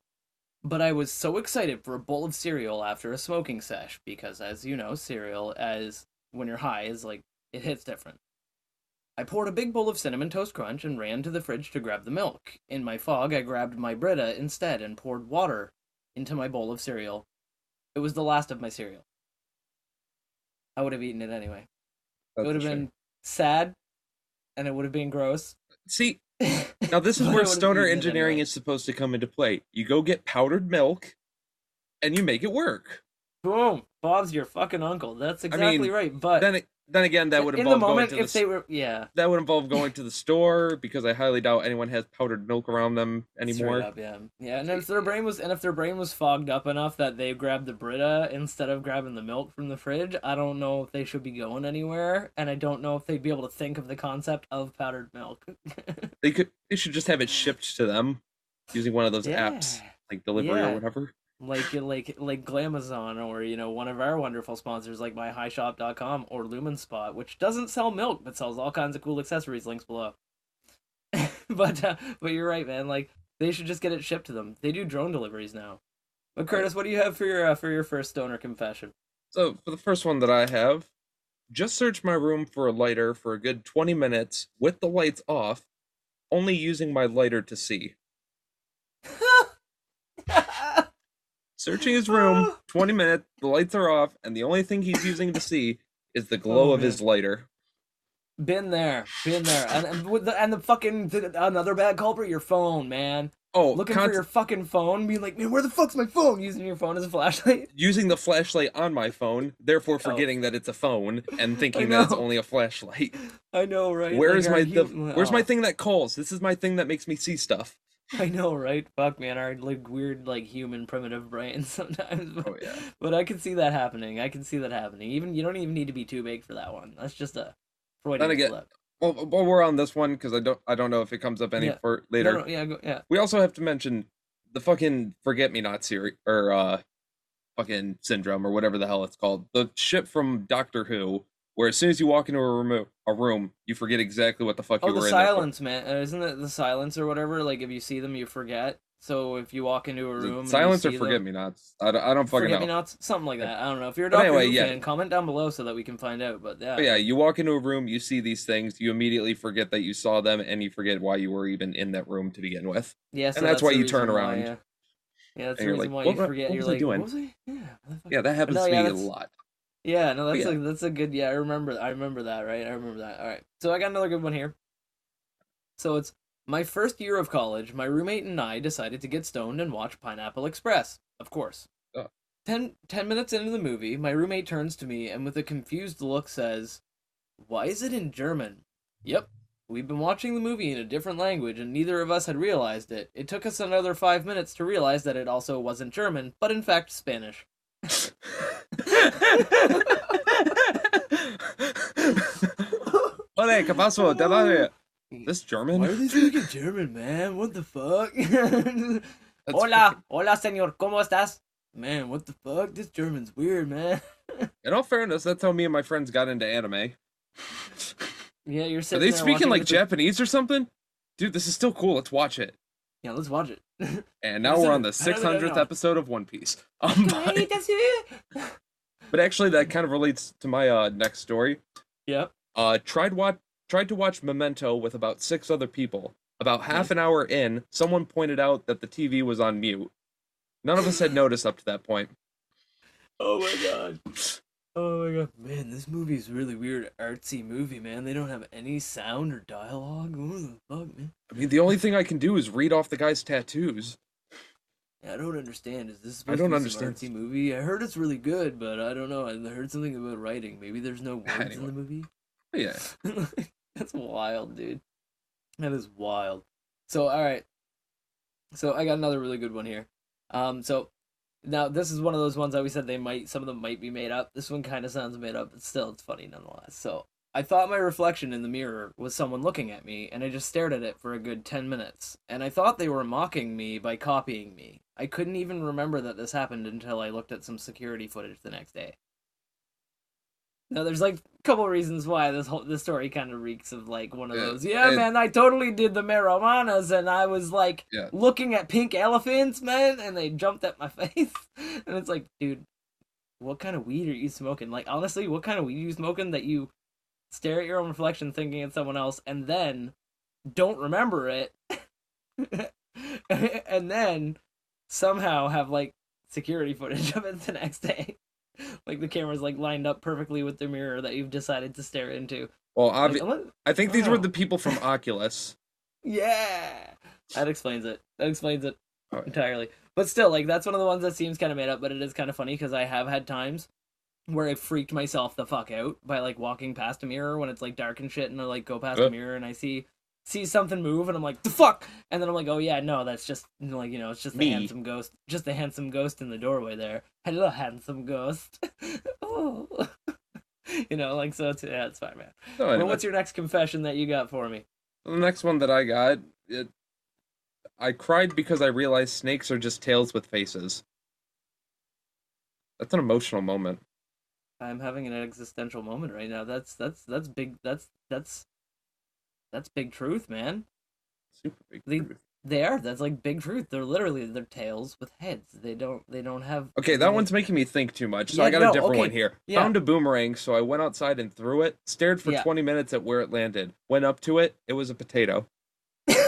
but I was so excited for a bowl of cereal after a smoking sesh because, as you know, cereal, as when you're high, is like, it hits different. I poured a big bowl of cinnamon toast crunch and ran to the fridge to grab the milk. In my fog, I grabbed my Brita instead and poured water into my bowl of cereal. It was the last of my cereal. I would have eaten it anyway. That's it would have been sad, and it would have been gross. See, now this is where stoner engineering anyway. is supposed to come into play. You go get powdered milk, and you make it work. Boom! Bob's your fucking uncle. That's exactly mean, right. But Then, it, then again, that would in the involve moment, going to if the they were, yeah, that would involve going to the store because I highly doubt anyone has powdered milk around them anymore. Up, yeah, yeah. And if their brain was, and if their brain was fogged up enough that they grabbed the Brita instead of grabbing the milk from the fridge, I don't know if they should be going anywhere, and I don't know if they'd be able to think of the concept of powdered milk. They could they should just have it shipped to them using one of those apps like delivery Yeah. or whatever. Like like like Glamazon or you know one of our wonderful sponsors like myhighshop.com or Lumenspot, which doesn't sell milk but sells all kinds of cool accessories. Links below. but uh, but you're right, man. Like they should just get it shipped to them. They do drone deliveries now. But Curtis, what do you have for your uh, for your first donor confession? So for the first one that I have, just search my room for a lighter for a good 20 minutes with the lights off, only using my lighter to see. Searching his room, 20 minutes, the lights are off, and the only thing he's using to see is the glow Oh, of man. his lighter. Been there, been there, and and, with the, and the fucking another bad culprit, your phone, man. Oh, Looking const- for your fucking phone, being like, man, where the fuck's my phone? Using your phone as a flashlight. using the flashlight on my phone, therefore oh. forgetting that it's a phone and thinking that it's only a flashlight. I know, right? Where Like, is our my the, hu- where's my oh. thing that calls? This is my thing that makes me see stuff. I know, right? Fuck, man, our like weird, like human primitive brains sometimes. But, Oh, yeah. but I can see that happening. I can see that happening. Even you don't even need to be too big for that one. That's just a Freudian again, slip. Well, while we're on this one, because I don't I don't know if it comes up any Yeah. for No, later. no, yeah, go, yeah. We also have to mention the fucking forget me not series or uh fucking syndrome or whatever the hell it's called. The shit from Doctor Who, where as soon as you walk into a room, a room, you forget exactly what the fuck Oh, you the were in there for. silence, man. Uh, isn't it the silence or whatever? Like if you see them, you forget. So if you walk into a room, silence or forget them- me nots. I don't, I don't fucking Forget know. me nots, something like that. I don't know. If you're a Doctor anyway, Who yeah. fan, comment down below so that we can find out. But yeah, But yeah, you walk into a room, you see these things, you immediately forget that you saw them, and you forget why you were even in that room to begin with. yeah. So and that's why you turn why, around. yeah. Yeah, that's And you're reason like, why what- you forget. what You're was I like, doing? what? Yeah, what? Yeah, that happens no, to yeah, me a lot. Yeah, no, that's yeah. a that's a good. Yeah, I remember. I remember that. Right, I remember that. All right, so I got another good one here. So it's my first year of college. My roommate and I decided to get stoned and watch Pineapple Express. Of course. Oh. Ten, ten minutes into the movie, my roommate turns to me and with a confused look says, "Why is it in German?" Yep. We've been watching the movie in a different language and neither of us had realized it. It took us another five minutes to realize that it also wasn't German, but in fact Spanish. Oh, Ole, ¿qué pasó? Te vale. This German? Why are they speaking German, man? What the fuck? That's hola, hola, señor. ¿Cómo estás? Man, what the fuck? This German's weird, man. In all fairness, that's how me and my friends got into anime. Yeah, you're Are they speaking like with Japanese or something? Dude, this is still cool. Let's watch it. Yeah, let's watch it. And now we're on the I don't know, 600th episode of One Piece. Um, but, but actually, that kind of relates to my uh, next story. Yep. Uh, tried watch tried to watch Memento with about six other people. About half an hour in, someone pointed out that the TV was on mute. None of us had noticed up to that point. Oh my god. Oh my god. Man, this movie's really weird, artsy movie, man. They don't have any sound or dialogue. What the fuck, man? I mean, the only thing I can do is read off the guy's tattoos. Yeah, I don't understand. Is this I don't to be some understand. artsy movie? I heard it's really good, but I don't know. I heard something about writing. Maybe there's no words in the movie. Yeah. That's wild, dude. That is wild. So, all right. So I got another really good one here. Um, so now this is one of those ones I always said they might. Some of them might be made up. This one kind of sounds made up, but still, it's funny nonetheless. So I thought my reflection in the mirror was someone looking at me, and I just stared at it for a good ten minutes. And I thought they were mocking me by copying me. I couldn't even remember that this happened until I looked at some security footage the next day. Now, there's like a couple of reasons why this whole this story kind of reeks of like one of Yeah, those. Yeah, man, I totally did the marijuanas, and I was like Yeah. looking at pink elephants, man, and they jumped at my face, and it's like, dude, what kind of weed are you smoking? Like, honestly, what kind of weed are you smoking that you stare at your own reflection, thinking it's someone else, and then don't remember it, and then somehow have like security footage of it the next day. Like the camera's like lined up perfectly with the mirror that you've decided to stare into. Well, Like, I think these were Oh. the people from Oculus. yeah, that explains it. That explains it Oh, yeah. entirely. But still, like that's one of the ones that seems kind of made up, but it is kind of funny because I have had times where I freaked myself the fuck out by like walking past a mirror when it's like dark and shit, and I like go past Uh. a mirror and I see see something move, and I'm like the fuck, and then I'm like, oh yeah, no, that's just like you know, it's just the Me. handsome ghost, just the handsome ghost in the doorway there. Hello, handsome ghost. oh. You know, like so. It's, yeah, it's fine, man. So Well, what's your next confession that you got for me? the next one that I got, it, I cried because I realized snakes are just tails with faces. That's an emotional moment. I'm having an existential moment right now. That's that's that's big. That's that's that's big truth, man. Super big. The- truth. They are. That's like big truth. They're literally they're tails with heads. They don't they don't have. Okay, that one's making me think too much, so Yeah, I got no, a different okay, one here. yeah. Found a boomerang, so I went outside and threw it. Stared for Yeah. 20 minutes at where it landed. Went up to it. It was a potato. yeah.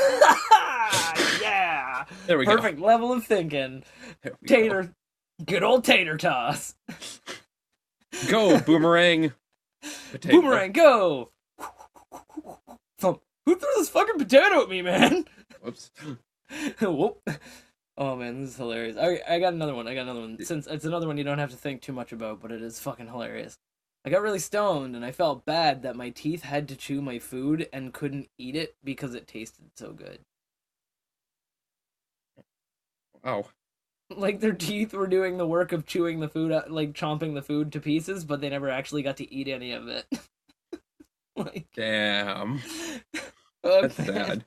There we go. Perfect level of thinking. We go. Tater. Good old tater toss. Go, boomerang. Potato. Boomerang, go. Who threw this fucking potato at me, man? Whoops. Whoop. Oh man, this is hilarious. I I got another one. I got another one. Since it's another one you don't have to think too much about, but it is fucking hilarious. I got really stoned and I felt bad that my teeth had to chew my food and couldn't eat it because it tasted so good. Wow. Like their teeth were doing the work of chewing the food, like chomping the food to pieces, but they never actually got to eat any of it. like, Damn. Oh, That's man.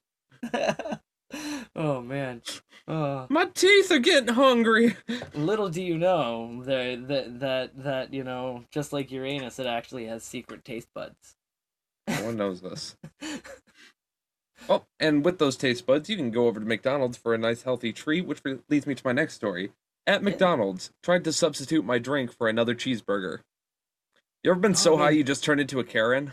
sad. oh man. Oh. My teeth are getting hungry. Little do you know that that that that you know, just like Uranus, it actually has secret taste buds. No one knows this. Oh, and with those taste buds, you can go over to McDonald's for a nice healthy treat, which leads me to my next story. At McDonald's, tried to substitute my drink for another cheeseburger. You ever been Oh, so high you just turned into a Karen?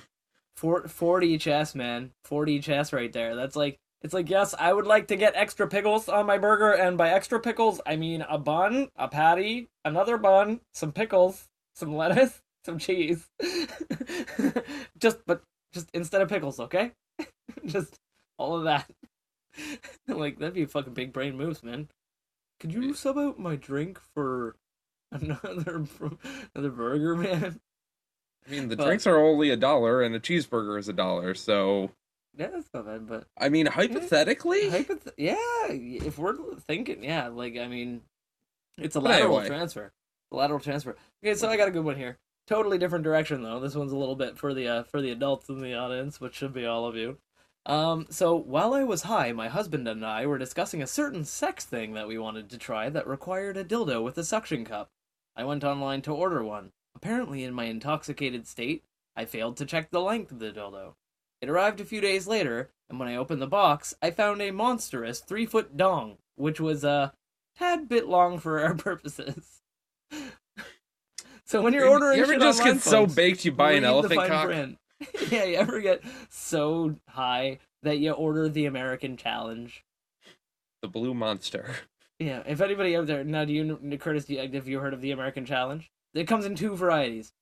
Four, 4D chess, man. 4D chess right there. That's like It's like, yes, I would like to get extra pickles on my burger, and by extra pickles, I mean a bun, a patty, another bun, some pickles, some lettuce, some cheese. just, but just instead of pickles, okay? just all of that. like that'd be a fucking big brain moves, man. Could you sub out my drink for another another burger, man? I mean, the But- drinks are only a dollar, and a cheeseburger is a dollar. So, Yeah, that's not bad, but I mean, hypothetically, Hypoth- yeah, if we're thinking, yeah, like I mean, it's a lateral anyway. transfer. A lateral transfer. Okay, so I got a good one here. Totally different direction though. This one's a little bit for the uh, for the adults in the audience, which should be all of you. Um, so while I was high, my husband and I were discussing a certain sex thing that we wanted to try that required a dildo with a suction cup. I went online to order one. Apparently, in my intoxicated state, I failed to check the length of the dildo. It arrived a few days later, and when I opened the box, I found a monstrous three foot dong, which was a tad bit long for our purposes. so when you're ordering, you ever just get so baked you buy an elephant cock? print. yeah, you ever get so high that you order the American challenge? The blue monster. Yeah, if anybody out there now, do you Curtis? Have you heard of the American Challenge? It comes in two varieties.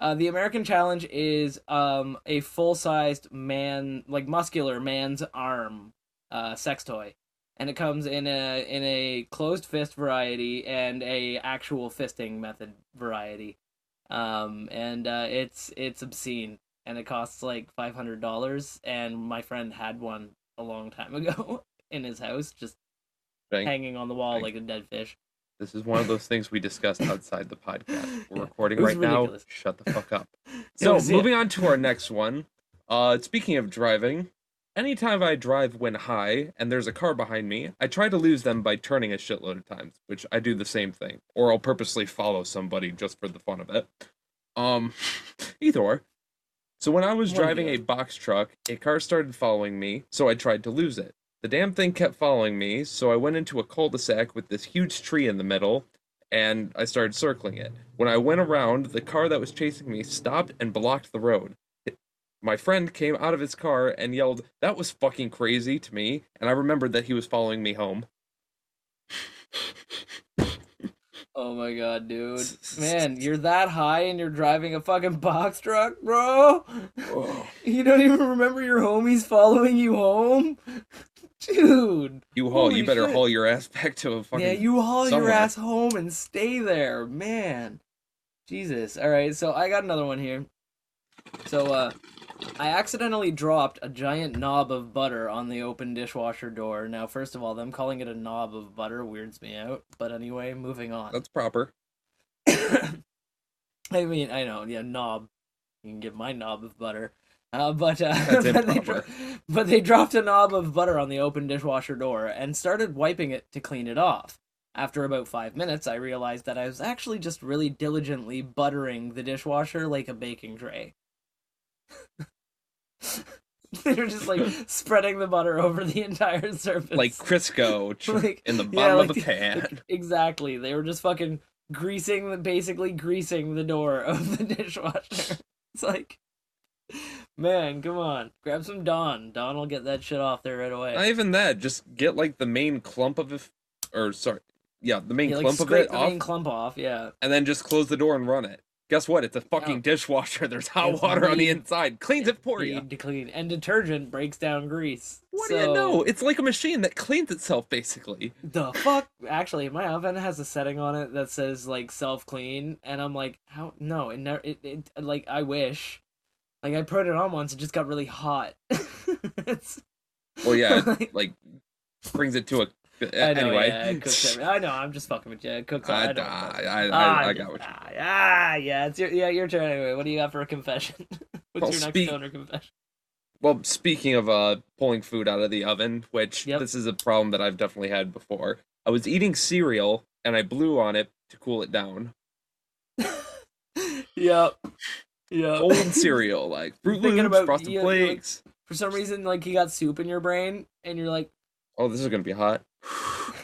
Uh, the American Challenge is um a full sized man, like muscular man's arm, uh, sex toy, and it comes in a in a closed fist variety and a actual fisting method variety. Um, and uh, it's it's obscene, and it costs like five hundred dollars. And my friend had one a long time ago in his house, just Bang. hanging on the wall Bang. like a dead fish. This is one of those things we discussed outside the podcast. We're Yeah, recording right now. Shut the fuck up. So, moving on to our next one. Uh, speaking of driving, anytime I drive when high and there's a car behind me, I try to lose them by turning a shitload of times, which I do the same thing, or I'll purposely follow somebody just for the fun of it. Um, either or. So when I was One or the driving a box truck, a car started following me, so I tried to lose it. The damn thing kept following me, so I went into a cul-de-sac with this huge tree in the middle, and I started circling it. When I went around, the car that was chasing me stopped and blocked the road. My friend came out of his car and yelled, That was fucking crazy to me, and I remembered that he was following me home. Oh my god, dude. Man, you're that high and you're driving a fucking box truck, bro? You don't even remember your homies following you home? Dude. You haul, you better shit. haul your ass back to a fucking. Yeah, you haul your ass home and stay there, man. Jesus. All right, so I got another one here. So, uh, I accidentally dropped a giant knob of butter on the open dishwasher door. Now, first of all, them calling it a knob of butter weirds me out. But anyway, moving on. That's proper. I mean, I know, yeah, knob. You can get my knob of butter. Uh, but uh, but, they dro- but they dropped a knob of butter on the open dishwasher door and started wiping it to clean it off. After about five minutes, I realized that I was actually just really diligently buttering the dishwasher like a baking tray. they were just like spreading the butter over the entire surface. Like Crisco tr- Like, in the yeah, bottom of like the pan. like, exactly. They were just fucking greasing the basically greasing the door of the dishwasher. It's like man, come on. Grab some Dawn. Dawn will get that shit off there right away. Not even that. Just get like the main clump of it, or sorry, yeah, the main Yeah, like, clump of scrape it the off, main clump off, yeah. and then just close the door and run it. Guess what? It's a fucking Oh. dishwasher. There's hot It's water on the inside. Cleans it for you. Need to clean. And detergent breaks down grease. What so, do you know? It's like a machine that cleans itself, basically. The fuck? Actually, my oven has a setting on it that says like self clean, and I'm like, how? No, it never. It, it like I wish. Like I put it on once, it just got really hot. it's. Well, yeah, it, like brings it to a. I know, anyway, yeah, it cooks every- I know. I'm just fucking with you. It cooks. I, I, know. I, I, Ah, I, I got what you. ah, ah, yeah, it's your yeah your turn anyway. What do you got for a confession? What's Well, your next speak- stoner confession? Well, speaking of uh pulling food out of the oven, which Yep. this is a problem that I've definitely had before. I was eating cereal and I blew on it to cool it down. Yep. Yep. Old cereal, like Froot Loops, about- Frosted yeah, you're like- Flakes. For some reason, like you got soup in your brain, and you're like, Oh, this is gonna be hot.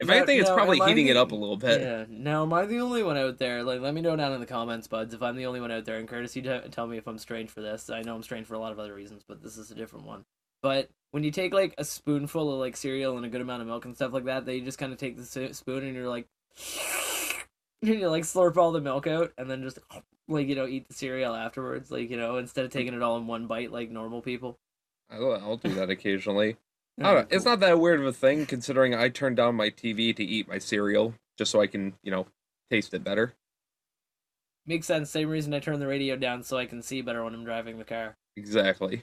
If anything, it's now, probably heating it up a little bit. Yeah. Now, am I the only one out there? Like, let me know down in the comments, buds, if I'm the only one out there. And courtesy, to tell me if I'm strange for this. I know I'm strange for a lot of other reasons, but this is a different one. But when you take like a spoonful of like cereal and a good amount of milk and stuff like that, they just kind of take the spoon and you're like, you like slurp all the milk out and then just like you know eat the cereal afterwards, like you know instead of mm. taking it all in one bite like normal people. I'll, I'll do that occasionally. I don't know. It's not that weird of a thing considering I turn down my TV to eat my cereal just so I can, you know, taste it better. makes sense. Same reason I turn the radio down so I can see better when I'm driving the car. Exactly.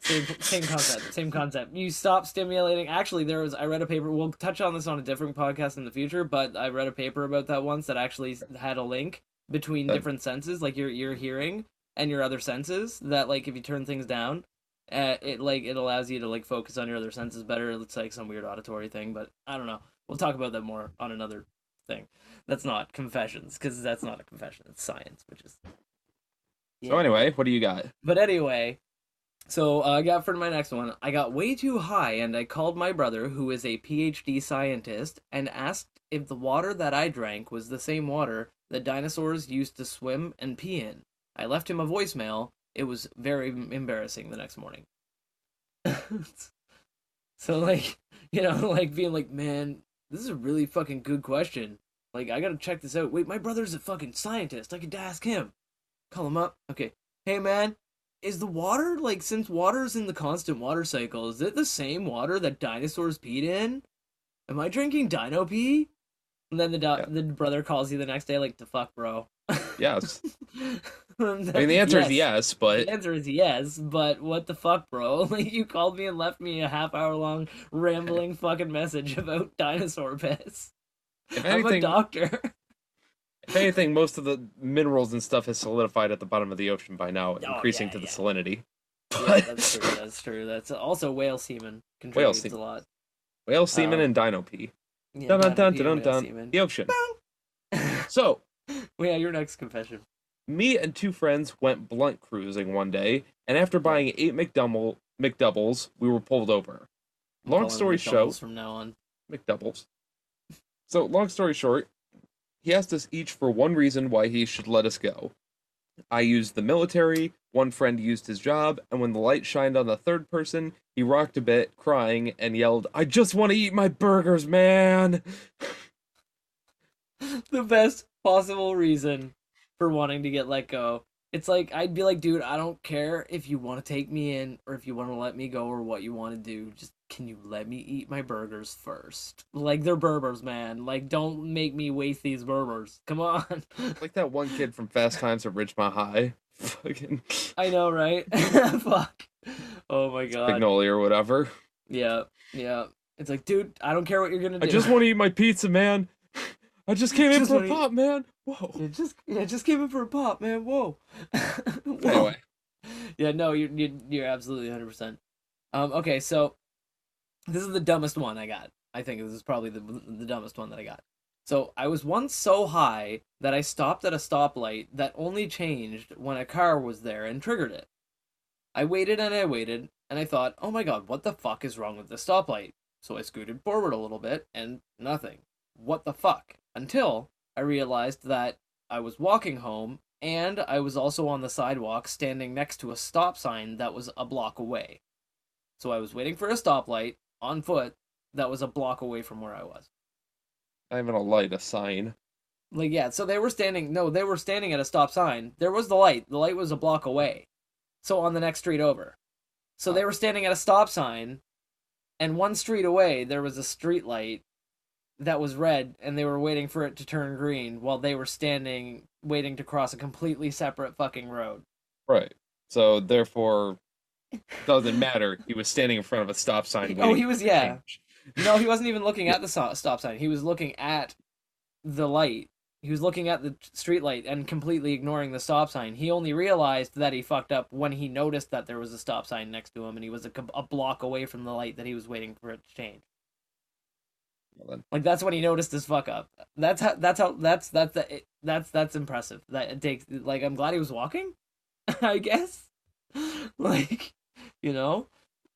Same same concept same concept. You stop stimulating actually there was i read a paper we'll touch on this on a different podcast in the future but i read a paper about that once that actually had a link between different senses like your your hearing and your other senses that like if you turn things down uh, it like it allows you to like focus on your other senses better. It's like some weird auditory thing but i don't know. We'll talk about that more on another thing. That's not confessions because that's not a confession it's science which is So anyway, what do you got? but anyway, so uh, I got for my next one. I got way too high, and I called my brother, who is a PhD scientist, and asked if the water that I drank was the same water that dinosaurs used to swim and pee in. I left him a voicemail. It was very embarrassing the next morning. so like, you know, like being like, man, this is a really fucking good question. Like, I gotta check this out. Wait, my brother's a fucking scientist. I could ask him. Call him up. Okay. Hey, man, is the water, like, since water's in the constant water cycle, is it the same water that dinosaurs peed in? Am I drinking dino pee? And then the, do- Yeah. the brother calls you the next day, like, the fuck, bro. Yes. I mean, the answer is yes, but The answer is yes, but what the fuck, bro? Like, you called me and left me a half hour long rambling fucking message about dinosaur piss. if I'm a doctor. If anything, most of the minerals and stuff has solidified at the bottom of the ocean by now, Oh, increasing yeah, to the yeah. salinity. yeah, that's true. That's true. That's also whale semen contributes semen. a lot. whale semen Um, and dino pee. Yeah, Dun dun dun dun dun dun. The ocean. So, well, yeah, your next confession. me and two friends went blunt cruising one day, and after buying eight McDouble McDoubles, we were pulled over. Long story short, from now on. McDoubles. So, long story short, he asked us each for one reason why he should let us go. I used the military, one friend used his job, and when the light shined on the third person, he rocked a bit, crying, and yelled, I just want to eat my burgers, man! the best possible reason for wanting to get let go. It's like I'd be like, dude, I don't care if you want to take me in or if you want to let me go or what you want to do. Just can you let me eat my burgers first? Like they're burgers, man. Like don't make me waste these burgers. Come on. Like that one kid from Fast Times at Ridgemont High. Fucking I know, right? Fuck. Oh my god. Pignoli or whatever. Yeah, yeah. It's like, dude, I don't care what you're gonna do. I just want to eat my pizza, man. I just came in for a wanna eat- pop, man. Whoa. Yeah, just yeah, just came in for a pop, man. Whoa. Whoa. Anyway, Yeah, no, you're you're, you're absolutely 100. percent Um, okay, so this is the dumbest one I got. I think this is probably the the dumbest one that I got. So I was once so high that I stopped at a stoplight that only changed when a car was there and triggered it. I waited and I waited, and I thought, oh my god, what the fuck is wrong with this stoplight? So I scooted forward a little bit, and nothing. What the fuck? Until I realized that I was walking home, and I was also on the sidewalk standing next to a stop sign that was a block away. So I was waiting for a stoplight on foot that was a block away from where I was. not even a light, a sign. Like yeah, so they were standing no, they were standing at a stop sign. There was the light. The light was a block away. So on the next street over. So they were standing at a stop sign and one street away there was a street light that was red and they were waiting for it to turn green while they were standing waiting to cross a completely separate fucking road. Right. So therefore, doesn't matter. He was standing in front of a stop sign. Oh, he was yeah. No, he wasn't even looking at the stop sign. He was looking at the light. He was looking at the street light and completely ignoring the stop sign. He only realized that he fucked up when he noticed that there was a stop sign next to him and he was a, a block away from the light that he was waiting for it to change. Well, Like that's when he noticed his fuck up. That's how. That's how. That's that's. It, that's that's impressive. That it takes. Like I'm glad he was walking. I guess. like, you know,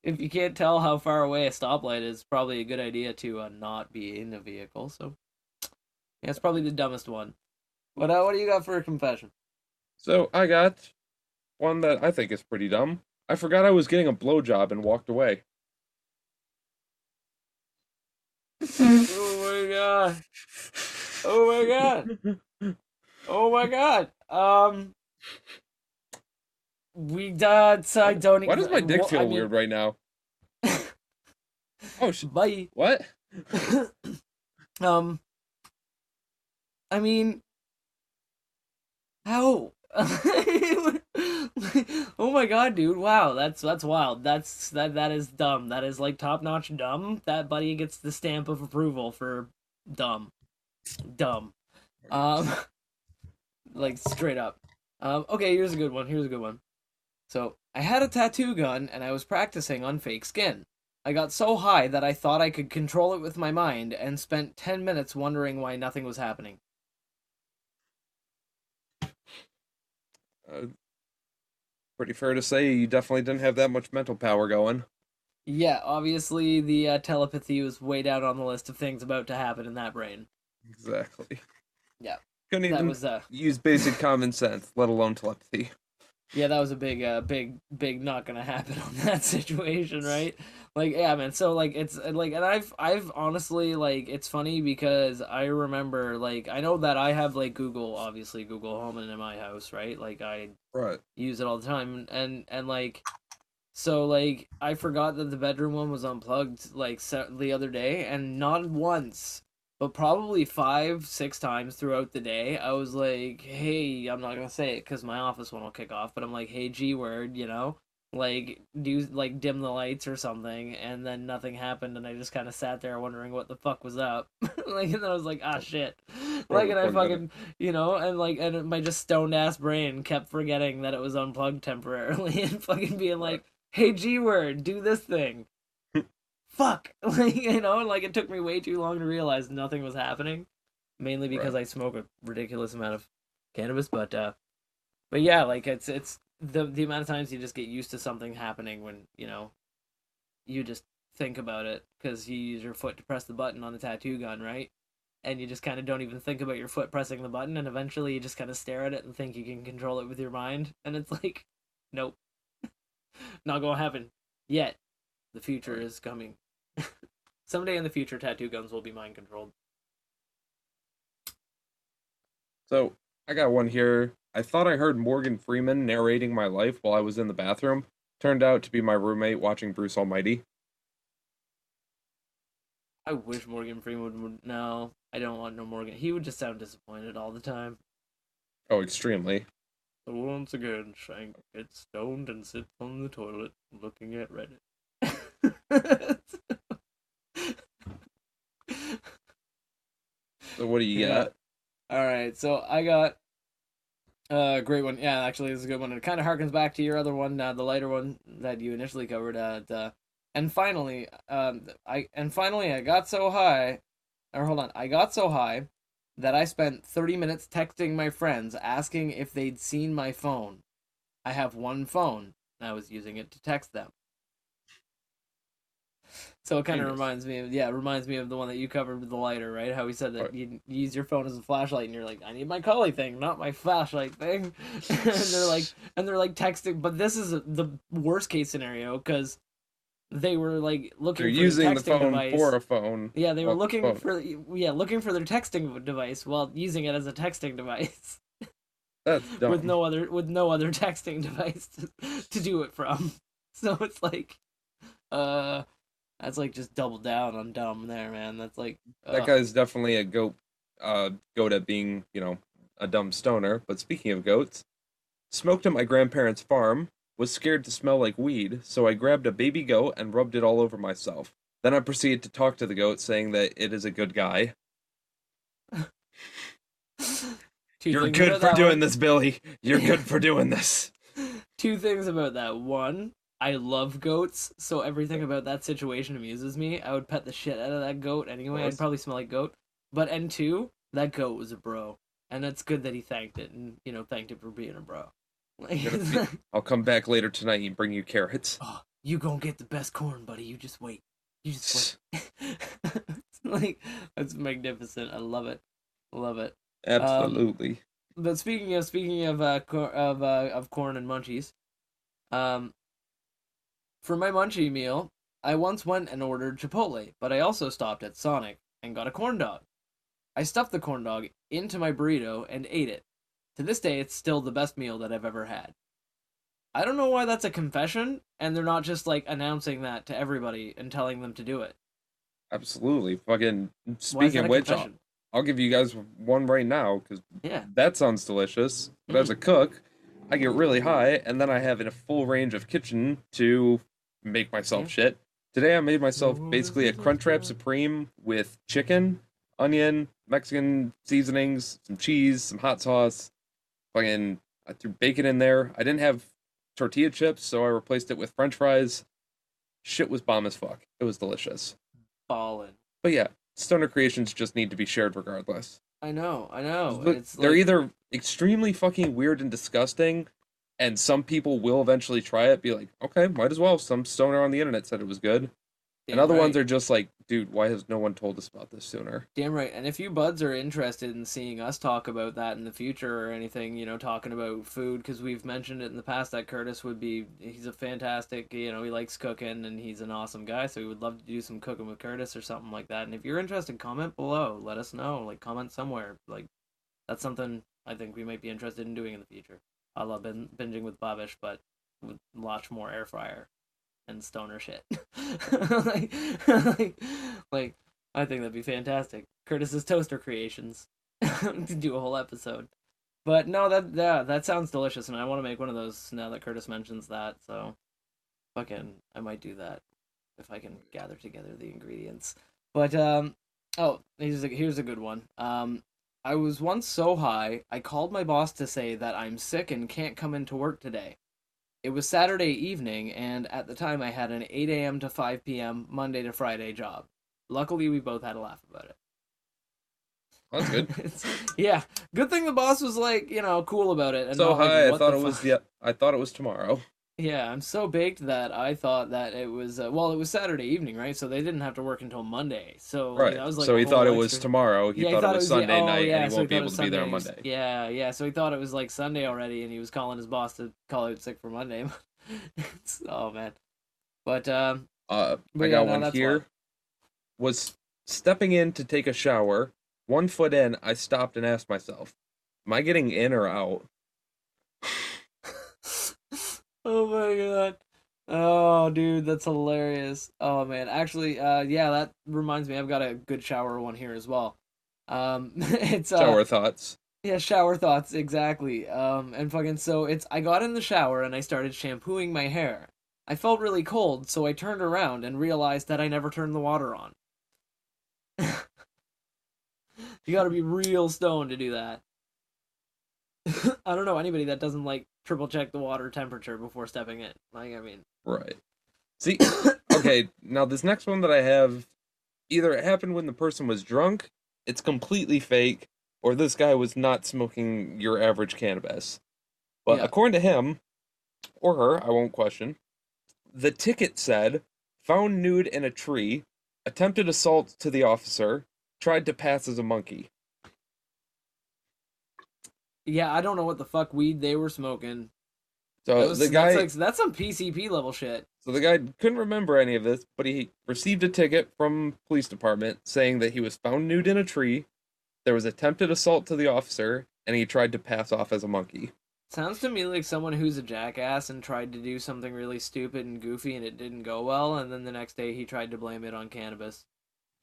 if you can't tell how far away a stoplight is, probably a good idea to uh, not be in a vehicle. So, yeah, it's probably the dumbest one. What uh, what do you got for a confession? So I got one that I think is pretty dumb. I forgot I was getting a blowjob and walked away. oh my god! Oh my god! Oh my god! Um, we uh, I don't. Why does my dick feel I mean- weird right now? Oh, sh- Bye. what? um, I mean, how? oh my god, dude! Wow, that's that's wild. That's that that is dumb. That is like top notch dumb. That buddy gets the stamp of approval for dumb, dumb. Um, like straight up. Um, okay, here's a good one. Here's a good one. So I had a tattoo gun and I was practicing on fake skin. I got so high that I thought I could control it with my mind and spent 10 minutes wondering why nothing was happening. Uh, pretty fair to say you definitely didn't have that much mental power going. Yeah, obviously the uh, telepathy was way down on the list of things about to happen in that brain. Exactly. Yeah. Couldn't even was uh use basic common sense, let alone telepathy. Yeah, that was a big uh big big not going to happen on that situation, right? Like yeah, man. So like it's uh, like and I've I've honestly like it's funny because I remember like I know that I have like Google obviously Google Home in my house, right? Like I Right. use it all the time and and like so like i forgot that the bedroom one was unplugged like se- the other day and not once but probably five six times throughout the day i was like hey i'm not gonna say it because my office one will kick off but i'm like hey g word you know? Like do like dim the lights or something and then nothing happened and i just kind of sat there wondering what the fuck was up. Like and then i was like ah shit. Like and i fucking you know, and like, and my just stoned ass brain kept forgetting that it was unplugged temporarily and fucking being like, "Hey, G word, do this thing." Fuck, like you know, like it took me way too long to realize nothing was happening, mainly because I smoke a ridiculous amount of cannabis. But, uh, but yeah, like it's it's the the amount of times you just get used to something happening when you know, you just think about it because you use your foot to press the button on the tattoo gun, right? and you just kind of don't even think about your foot pressing the button and eventually you just kind of stare at it and think you can control it with your mind and it's like nope. Not gonna happen yet. The future is coming someday in the future tattoo guns will be mind controlled So I got one here. I thought I heard Morgan Freeman narrating my life while I was in the bathroom. Turned out to be my roommate watching Bruce Almighty. i wish morgan freeman would no i don't want no morgan he would just sound disappointed all the time Oh, extremely. so once again shank gets stoned and sits on the toilet looking at reddit So what do you Yeah. got? All right, so I got a great one. Yeah, actually, this is a good one. It kind of harkens back to your other one, uh, the lighter one that you initially covered. Uh, and finally, um, I and finally I got so high, or hold on, I got so high that I spent thirty minutes texting my friends asking if they'd seen my phone. I have one phone, and I was using it to text them. So it kind of reminds me of yeah, it reminds me of the one that you covered with the lighter, right? How he said that you use your phone as a flashlight, and you're like, I need my collie thing, not my flashlight thing. and they're like, and they're like texting, but this is the worst case scenario because they were like looking You're for using the phone device. for a phone. yeah, they were looking for yeah, looking for their texting device while using it as a texting device That's dumb. with no other with no other texting device to, to do it from. So it's like, uh, that's like just double down on dumb there, man. That's like that ugh. guy's definitely a goat. Uh, goat at being, you know, a dumb stoner. But speaking of goats, smoked at my grandparents' farm. Was scared to smell like weed, so I grabbed a baby goat and rubbed it all over myself. Then I proceeded to talk to the goat, saying that it is a good guy. Two You're good for doing one. this, Billy. You're good for doing this. Two things about that. One, I love goats, so everything about that situation amuses me. I would pet the shit out of that goat anyway. I'd probably smell like goat. But and two, that goat was a bro, and it's good that he thanked it and you know thanked it for being a bro. I'll come back later tonight and bring you carrots. oh, You gonna get the best corn, buddy. You just wait. You just wait. It's like that's magnificent. I love it. Love it. Absolutely. But speaking of speaking of uh cor- of uh of corn and munchies, um, for my munchie meal, I once went and ordered Chipotle, but I also stopped at Sonic and got a corn dog. I stuffed the corn dog into my burrito and ate it. To this day, it's still the best meal that I've ever had. I don't know why that's a confession, and they're not just like announcing that to everybody and telling them to do it. Absolutely. Fucking speaking of which, I'll? I'll give you guys one right now because Yeah. that sounds delicious. But Mm-hmm. as a cook, I get really high, and then I have a full range of kitchen to make myself Yeah. shit. Today I made myself basically a Crunchwrap Supreme with chicken, onion, Mexican seasonings, some cheese, some hot sauce. Fucking, I threw bacon in there. I didn't have tortilla chips, so I replaced it with French fries. Shit was bomb as fuck. It was delicious. Ballin'. But yeah, stoner creations just need to be shared regardless. I know, I know. Look, It's they're like- either extremely fucking weird and disgusting, and some people will eventually try it, be like, okay, might as well. Some stoner on the internet said it was good. and Damn other ones are just like, dude, why has no one told us about this sooner? Damn right. And if you buds are interested in seeing us talk about that in the future or anything, you know, talking about food, because we've mentioned it in the past that Curtis would be, he's a fantastic, you know, he likes cooking and he's an awesome guy. So we would love to do some cooking with Curtis or something like that. And if you're interested, comment below. Let us know. Like, comment somewhere. Like, that's something I think we might be interested in doing in the future. I love bin- binging with Babish, but with lots more air fryer and stoner shit. like, like, like, I think that'd be fantastic. Curtis's toaster creations to do a whole episode. But no, that yeah, that sounds delicious, and I want to make one of those now that Curtis mentions that. So, fucking, I might do that if I can gather together the ingredients. But um, oh, here's a here's a good one. Um, I was once so high, I called my boss to say that I'm sick and can't come into work today. It was Saturday evening, and at the time I had an 8 a.m. to 5 p.m. Monday to Friday job. Luckily, we both had a laugh about it. That's good. Yeah, good thing the boss was like, you know, cool about it. And so not like, high, I thought it was fuck?" yeah, I thought it was tomorrow. Yeah, I'm so baked that I thought that it was uh, well, it was Saturday evening, right? So they didn't have to work until Monday. So Right. that was like so he thought it was tomorrow. He Yeah, thought, it was Sunday oh, night, yeah, and he so won't be able to be there on Monday. Yeah, yeah. So he thought it was like Sunday already, and he was calling his boss to call out sick for Monday. Oh man, but um, Uh, But I yeah, got no, one here. why. Was stepping in to take a shower. One foot in, I stopped and asked myself, "Am I getting in or out?" Oh my god. Oh, dude, that's hilarious. Oh man, actually, uh, yeah, that reminds me. I've got a good shower one here as well. Um, it's uh, Shower thoughts. Yeah, shower thoughts exactly. Um, and fucking so it's I got in the shower and I started shampooing my hair. I felt really cold, so I turned around and realized that I never turned the water on. you got to be real stoned to do that. I don't know anybody that doesn't like triple check the water temperature before stepping in. Like, I mean, Right. See, okay, now this next one that I have, either it happened when the person was drunk, it's completely fake, or this guy was not smoking your average cannabis. But Yeah. according to him, or her, I won't question, the ticket said, found nude in a tree, attempted assault to the officer, tried to pass as a monkey. Yeah, I don't know what the fuck weed they were smoking. So That was- the guy, that's, like, that's some PCP level shit. So the guy couldn't remember any of this, but he received a ticket from police department saying that he was found nude in a tree, there was attempted assault to the officer, and he tried to pass off as a monkey. Sounds to me like someone who's a jackass and tried to do something really stupid and goofy and it didn't go well, and then the next day he tried to blame it on cannabis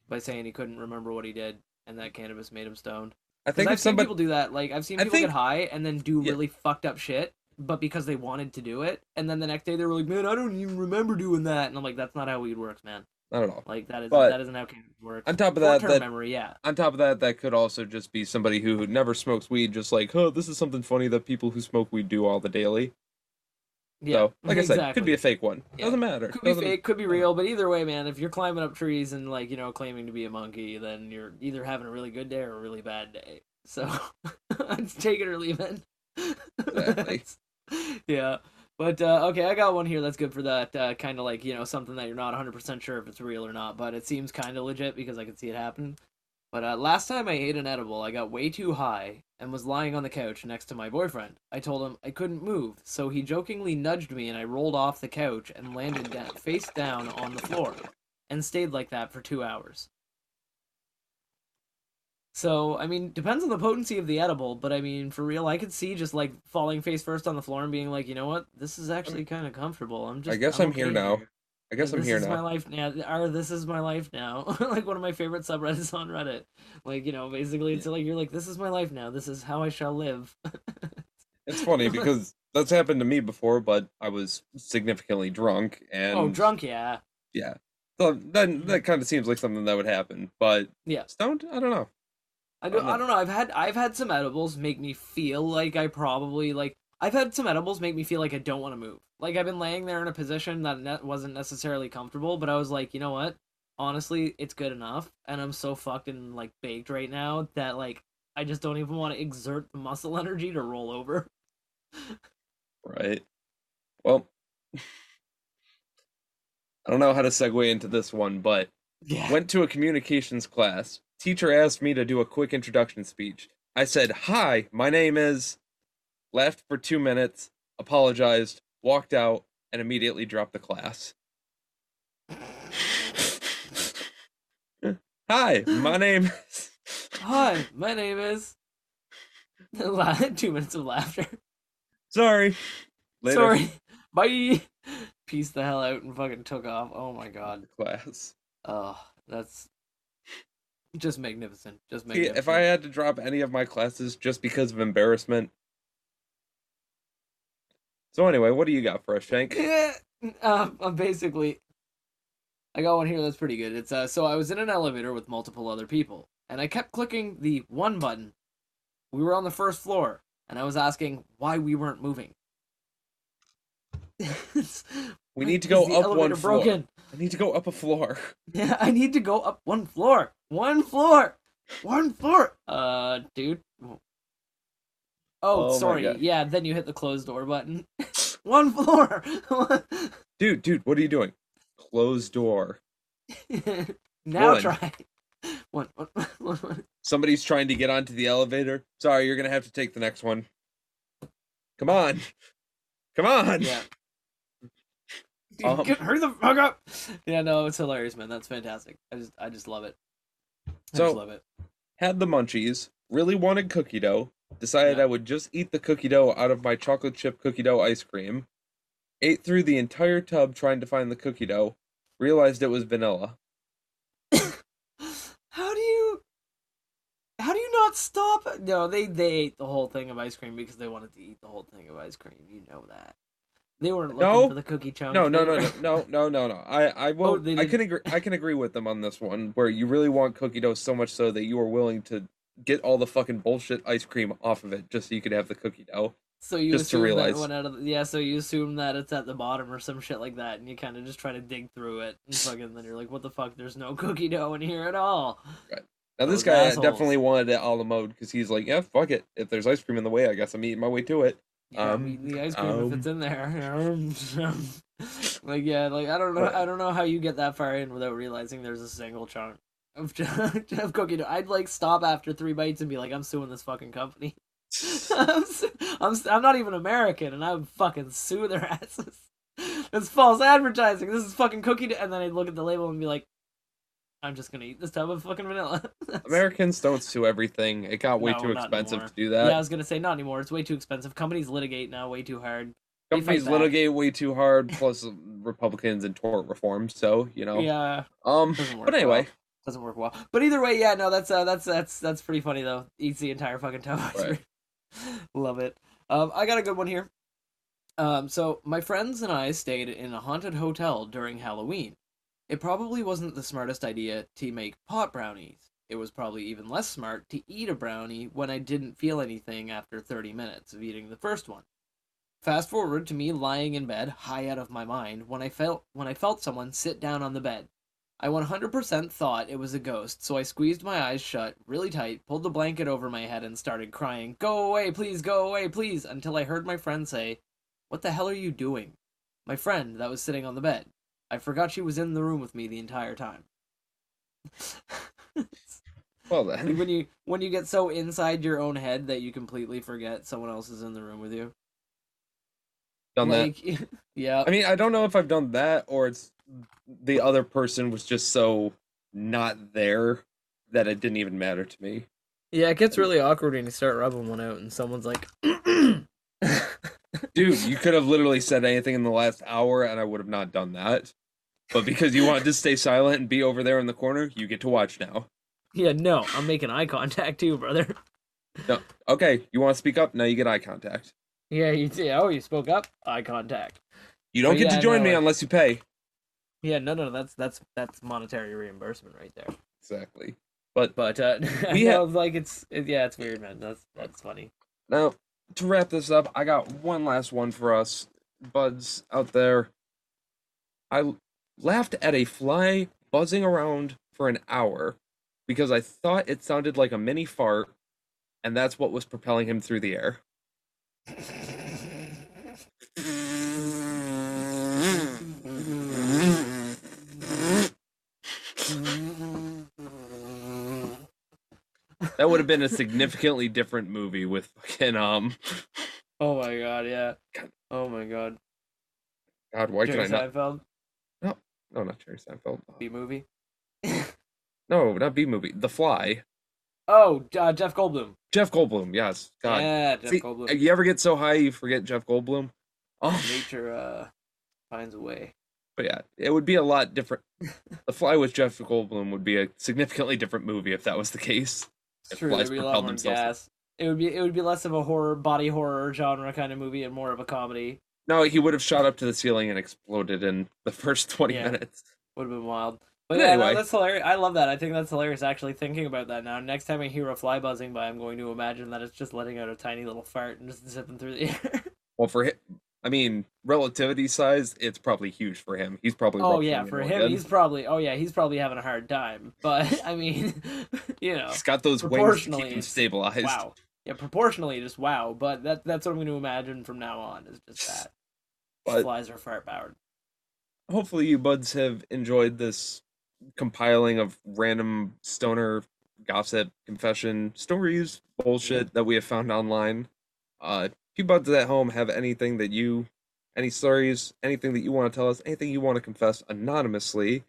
by saying he couldn't remember what he did and that cannabis made him stoned. I think I've if seen somebody people do that. Like I've seen people think- get high and then do Yeah. really fucked up shit, but because they wanted to do it, and then the next day they were like, "Man, I don't even remember doing that," and I'm like, "That's not how weed works, man. not at all. Like that is But- that isn't how cannabis works." On top of that, that memory, yeah. on top of that, that could also just be somebody who never smokes weed, just like, oh, this is something funny that people who smoke weed do all the daily. Yeah, so, like I said, could be a fake one. Yeah. Doesn't matter. could be Doesn't- fake, could be real, but either way, man, if you're climbing up trees and like you know claiming to be a monkey, then you're either having a really good day or a really bad day. So take it or leave it. Exactly. yeah, But uh, okay, I got one here that's good for that uh, kind of like you know something that you're not 100 percent sure if it's real or not, but it seems kind of legit because I can see it happen. But uh, last time I ate an edible, I got way too high and was lying on the couch next to my boyfriend. I told him I couldn't move, so he jokingly nudged me and I rolled off the couch and landed down, face down on the floor and stayed like that for two hours. So, I mean, depends on the potency of the edible, but I mean, for real, I could see just like falling face first on the floor and being like, you know what, this is actually kind of comfortable. I'm just. I guess I'm, here okay now. I guess I'm here now. this is my life now. Or this is my life now. like one of my favorite subreddits on Reddit. Like you know, basically, it's like you're like, this is my life now. This is how I shall live. It's funny because that's happened to me before, but I was significantly drunk and oh, drunk, yeah, Yeah. So then that kind of seems like something that would happen, but yeah. stoned, I don't know. I don't, don't know. I don't know. I've had I've had some edibles make me feel like I probably like I've had some edibles make me feel like I don't want to move. Like I've been laying there in a position that wasn't necessarily comfortable, but I was like, you know what? Honestly, it's good enough, and I'm so fucking like baked right now that like I just don't even want to exert the muscle energy to roll over. Right. Well, I don't know how to segue into this one, but Yeah. went to a communications class. Teacher asked me to do a quick introduction speech. I said, Hi, my name is. Left for two minutes, apologized, walked out, and immediately dropped the class. Hi, my name is. Hi, my name is. Two minutes of laughter. Sorry. Later. Sorry. Bye. Peaced the hell out and fucking took off. Oh my god. Class. Oh, that's just magnificent. Just See, magnificent. if I had to drop any of my classes just because of embarrassment. So anyway, what do you got for us, Shank? Yeah, um, I'm basically, I got one here that's pretty good. It's uh, so I was in an elevator with multiple other people, and I kept clicking the one button. We were on the first floor, and I was asking why we weren't moving. We need to go up one floor. broken? I need to go up a floor. Yeah, I need to go up one floor. One floor. One floor. Uh, dude. Oh, Oh sorry. Yeah, then you hit the closed door button. one floor. Dude, dude, what are you doing? Closed door. now One. try. One, one, one, one. Somebody's trying to get onto the elevator. Sorry, you're gonna have to take the next one. Come on. Come on. Yeah. Dude, Um, get, hurry the fuck up. Yeah, no, it's hilarious, man. That's fantastic. I just, I just love it. I So- just love it. Had the munchies, really wanted cookie dough, decided Yeah. I would just eat the cookie dough out of my chocolate chip cookie dough ice cream. Ate through the entire tub trying to find the cookie dough. Realized it was vanilla. How do you how do you not stop no they they ate the whole thing of ice cream because they wanted to eat the whole thing of ice cream you know that they weren't looking No. for the cookie chunk No, no, no, no, no, no, no, no. I, I oh, will. they I can agree. I can agree with them on this one, where you really want cookie dough so much so that you are willing to get all the fucking bullshit ice cream off of it just so you could have the cookie dough. so you just to assume realize. that one out of the, yeah so you assume that it's at the bottom or some shit like that and you kind of just try to dig through it and fucking then you're like what the fuck there's no cookie dough in here at all Now this guy assholes. definitely wanted it a la mode because he's like, yeah, fuck it. If there's ice cream in the way, I guess I'm eating my way to it. yeah, Um, the ice cream if um, it's in there like yeah like I don't know I don't know how you get that far in without realizing there's a single chunk of, of cookie dough I'd like stop after three bites and be like I'm suing this fucking company I'm, su- I'm, I'm not even American, and I would fucking sue their asses. It's false advertising. This is fucking cookie. dough. And then I'd look at the label and be like, I'm just gonna eat this tub of fucking vanilla. Americans don't sue everything. It got way No, too expensive anymore. to do that. Yeah, I was gonna say not anymore. It's way too expensive. Companies litigate now way too hard. Companies litigate way too hard, plus Republicans and tort reform. So you know. Yeah, Um. But anyway, well. Doesn't work well. But either way, yeah, no, that's uh, that's that's that's pretty funny though. Eats the entire fucking tub. Right. Love it. Um, I got a good one here. Um, so my friends and I stayed in a haunted hotel during Halloween. It probably wasn't the smartest idea to make pot brownies. It was probably even less smart to eat a brownie when I didn't feel anything after 30 minutes of eating the first one. Fast forward to me lying in bed, high out of my mind, when I felt when I felt someone sit down on the bed. I 100% thought it was a ghost, so I squeezed my eyes shut really tight, pulled the blanket over my head, and started crying, Go away, please, go away, please, until I heard my friend say, What the hell are you doing? My friend that was sitting on the bed. I forgot she was in the room with me the entire time. Well then, when you when you get so inside your own head that you completely forget someone else is in the room with you. done that. yeah. I mean, I don't know if I've done that or it's the other person was just so not there that it didn't even matter to me. Yeah, it gets really awkward when you start rubbing one out and someone's like Dude, you could have literally said anything in the last hour and I would have not done that. But because you wanted to stay silent and be over there in the corner, you get to watch now. Yeah, no, I'm making eye contact too, brother. No, okay, you want to speak up? Now you get eye contact. Yeah, you see. oh you spoke up, eye contact. You don't But get yeah, to join no, me unless you pay. Yeah, no no, that's that's that's monetary reimbursement right there. Exactly. But But uh We we ha- have like it's it, yeah, it's weird, man. That's that's funny. now, to wrap this up, I got one last one for us, buds out there. I laughed at a fly buzzing around for an hour because I thought it sounded like a mini fart, and that's what was propelling him through the air. That would have been a significantly different movie with fucking um. Oh my god, yeah. God. Oh my god. God, why Jerry could I not? Seinfeld No, not Jerry Seinfeld. Bee Movie. No, not Bee Movie. The Fly. Oh, uh, Jeff Goldblum. Jeff Goldblum. Yes. God. Yeah, Jeff See, Goldblum. you ever get so high you forget Jeff Goldblum? Oh, Nature uh finds a way. but yeah, it would be a lot different. the Fly with Jeff Goldblum would be a significantly different movie if that was the case. It's true. There'd be a lot more themselves. gas. It would be it would be less of a horror body horror genre kind of movie and more of a comedy. No, he would have shot up to the ceiling and exploded in the first twenty Yeah. minutes. Would have been wild. But But yeah, anyway. that's hilarious. I love that. I think that's hilarious. Actually, thinking about that now. Next time I hear a fly buzzing by, I'm going to imagine that it's just letting out a tiny little fart and just zipping through the air. Well, for him, I mean, relativity size, it's probably huge for him. He's probably oh yeah, for him, he's probably. Oh yeah, he's probably having a hard time. But I mean, you know, He's got those wings to proportionally, keep him stabilized. wow. Yeah, proportionally, just wow. But that that's what I'm going to imagine from now on. Is just that But flies are fart powered. hopefully you buds have enjoyed this compiling of random stoner gossip confession stories bullshit that we have found online uh you buds at home have anything that you any stories anything that you want to tell us anything you want to confess anonymously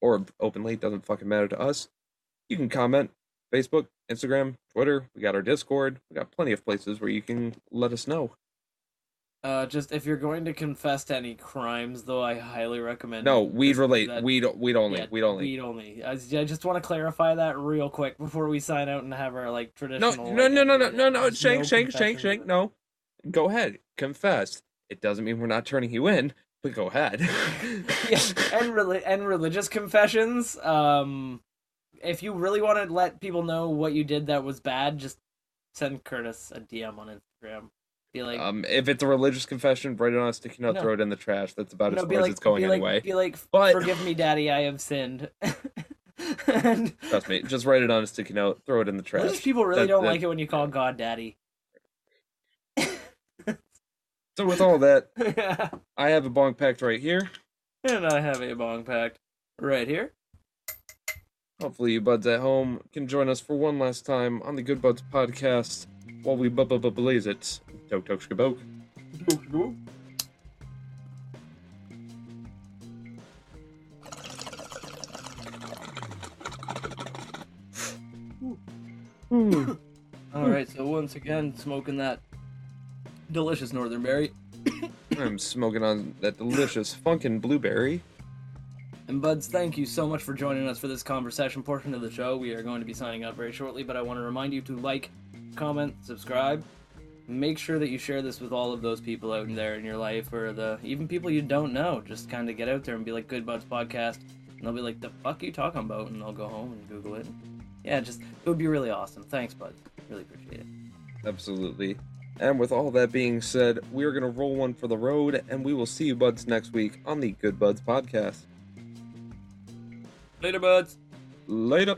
or openly doesn't fucking matter to us you can comment facebook instagram twitter we got our discord we got plenty of places where you can let us know Uh, just if you're going to confess to any crimes, though, I highly recommend. no weed relate that- weed weed only Yeah, weed only Weed only. I, I just want to clarify that real quick before we sign out and have our like traditional. no, like, no, no, no, of no, it. no, Shank, Shank, Shank. Shank, no. Go ahead. Confess. It doesn't mean we're not turning you in, but go ahead. yeah, and reli- and religious confessions. Um, if you really want to let people know what you did that was bad, just send Curtis a DM on Instagram. Be like, Um, if it's a religious confession, write it on a sticky note, No. throw it in the trash. That's about no, as far like, as it's going be like, anyway. Be like, But- forgive me, Daddy, I have sinned. and Trust me, just write it on a sticky note, throw it in the religious trash. people really That- don't that- like it when you call God Daddy. So with all that, and I have a bong packed right here. And I have a bong packed right here. Hopefully, you buds at home can join us for one last time on the Good Buds podcast while we bu- bu- bu- blaze it. Tok tok shkaboke. All right, so once again, smoking that delicious northern berry. I'm smoking on that delicious funkin' blueberry. And Buds, thank you so much for joining us for this conversation portion of the show. We are going to be signing out very shortly, but I want to remind you to like, comment, subscribe. Make sure that you share this with all of those people out there in your life, or the even people you don't know. Just kind of get out there and be like, "Good Buds Podcast," and they'll be like, "The fuck are you talking about?" And they'll go home and Google it. Yeah, just it would be really awesome. Thanks, Buds. Really appreciate it. Absolutely. And with all that being said, we are going to roll one for the road, and we will see you buds next week on the Good Buds podcast. Later, Buds. Later.